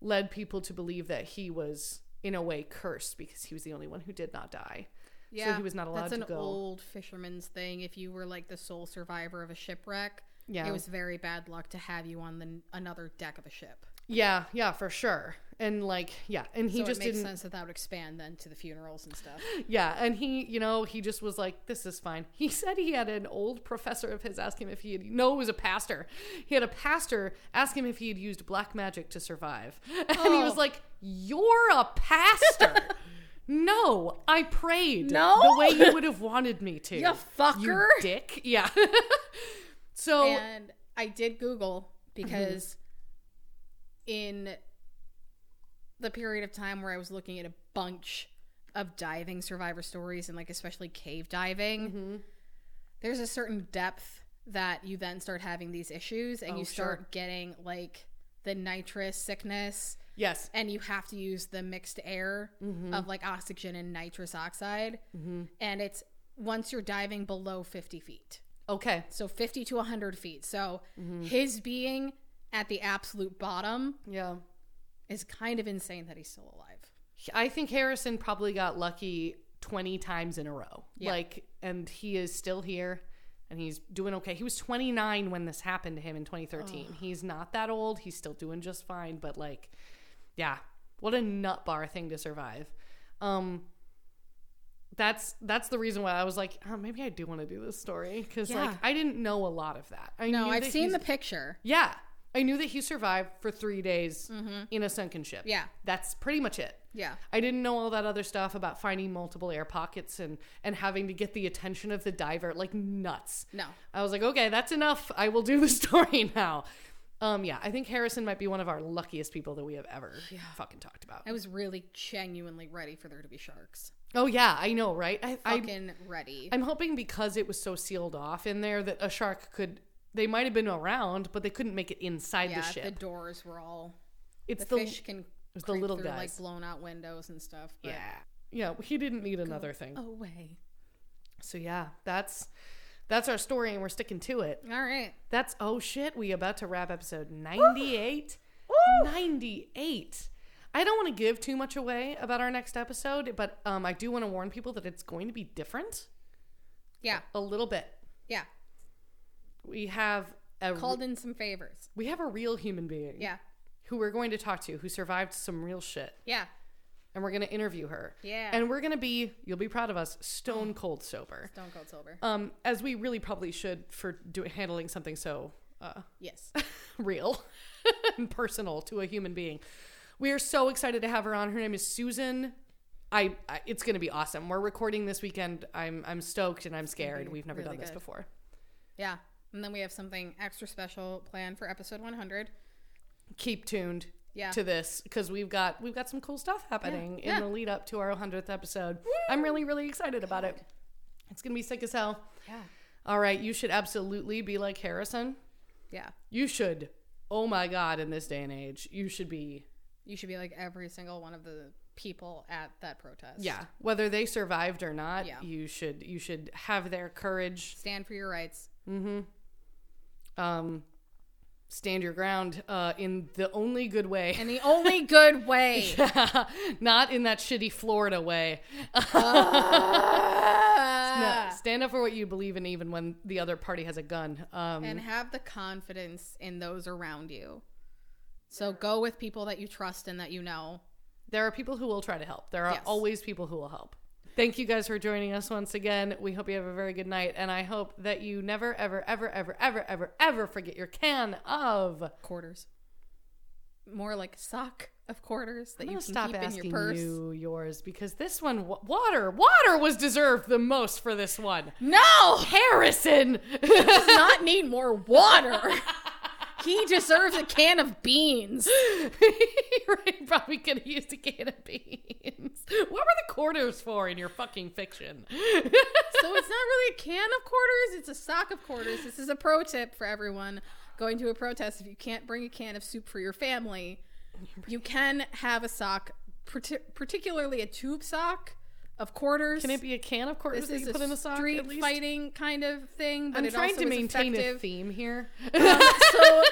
led people to believe that he was in a way cursed because he was the only one who did not die. Yeah. he was not allowed That's an old fisherman's thing. If you were like the sole survivor of a shipwreck, Yeah. it was very bad luck to have you on the another deck of a ship. Yeah, yeah, for sure. And like, yeah, and he so just it makes didn't. sense that that would expand then to the funerals and stuff. <laughs> Yeah, and he, you know, he just was like, "This is fine." He <laughs> said he had an old professor of his ask him if he had. No, it was a pastor. He had a pastor ask him if he had used black magic to survive, <laughs> and he was Oh. like, "You're a pastor." No, I prayed No? the way you would have wanted me to. <laughs> You fucker. You dick. Yeah. <laughs> so and I did Google because in the period of time where I was looking at a bunch of diving survivor stories and like especially cave diving, Mm-hmm. there's a certain depth that you then start having these issues and Oh, you start sure. getting like the nitrous sickness yes, and you have to use the mixed air Mm-hmm. of like oxygen and nitrous oxide and it's once you're diving below 50 feet okay, so 50 to 100 feet. So Mm-hmm. his being at the absolute bottom yeah. is kind of insane that he's still alive. I think Harrison probably got lucky 20 times in a row. Yeah. Like, and he is still here and he's doing okay. He was 29 when this happened to him in 2013. He's not that old. He's still doing just fine. But, like, yeah, what a nut bar thing to survive. Um, that's that's the reason why I was like, oh, maybe I do want to do this story because like I didn't know a lot of that. I No, I've that seen the picture. yeah, I knew that he survived for three days in a sunken ship. Mm-hmm. Yeah. that's pretty much it. Yeah. I didn't know all that other stuff about finding multiple air pockets and and having to get the attention of the diver like nuts. No. I was like, okay, that's enough. I will do the <laughs> story now. Um, yeah, I think Harrison might be one of our luckiest people that we have ever fucking talked about. I was really genuinely ready for there to be sharks. Oh yeah, I know, right? I, I Fucking ready. I'm hoping because it was so sealed off in there that a shark could. They might have been around, but they couldn't make it inside yeah, the ship. the doors were all. it's The, the, fish can. it's the little through, guys. like blown out windows and stuff. But yeah, yeah. He didn't need another thing. Away. So yeah, that's that's our story, and we're sticking to it. All right. That's oh shit, we about to wrap episode 98. 98. I don't want to give too much away about our next episode, but um, I do want to warn people that it's going to be different Yeah. a little bit. Yeah. We have a Called in some favors. we have a real human being Yeah. who we're going to talk to who survived some real shit, Yeah. And we're going to interview her. Yeah. And we're going to be you'll be proud of us, stone <sighs> cold sober. Stone Cold sober. Um, as we really probably should for do, handling something so uh, yes. <laughs> real <laughs> and personal to a human being. We are so excited to have her on. Her name is Susan. I, I it's going to be awesome. We're recording this weekend. I'm I'm stoked and I'm scared. We've never really done this good. before. Yeah. And then we have something extra special planned for episode 100. Keep tuned Yeah. to this because we've got we've got some cool stuff happening in Yeah. the lead up to our 100th episode. I'm really really excited about it. It's going to be sick as hell. Yeah. All right, you should absolutely be like Harrison. Yeah. You should. Oh my god, in this day and age, you should be You should be like every single one of the people at that protest. Yeah, whether they survived or not, Yeah. you should you should have their courage. Stand for your rights. Mhm. Um, stand your ground uh, in the only good way, And the only good way. <laughs> yeah, not in that shitty Florida way. <laughs> No, stand up for what you believe in, even when the other party has a gun. Um, and have the confidence in those around you. So go with people that you trust and that you know. there are people who will try to help. There are Yes. always people who will help. Thank you guys for joining us once again. We hope you have a very good night, and I hope that you never, ever, ever, ever, ever, ever, ever forget your can of. Quarters. More like sock of quarters that you can stop keep in asking your purse. you yours because this one, wa- water, water was deserved the most for this one. No! Harrison, <laughs> does not need more water. <laughs> he deserves a can of beans. <laughs> Right, probably could have used a can of beans. What were the quarters for in your fucking fiction? So it's not really a can of quarters, it's a sock of quarters. This is a pro tip for everyone going to a protest. If you can't bring a can of soup for your family, you can have a sock, parti- particularly a tube sock of quarters. Can it be a can of quarters this that is you put in a sock? street at least? fighting kind of thing, but I'm it trying also to maintain a theme here. Um, so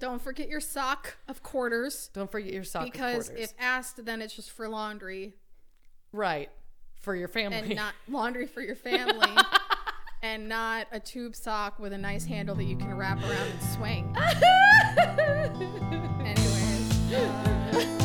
don't forget your sock of quarters Don't forget your sock of because if asked, then it's just for laundry right for your family. and not <laughs> laundry for your family. and not a tube sock with a nice handle that you can wrap around and swing. <laughs> Anyways. uh,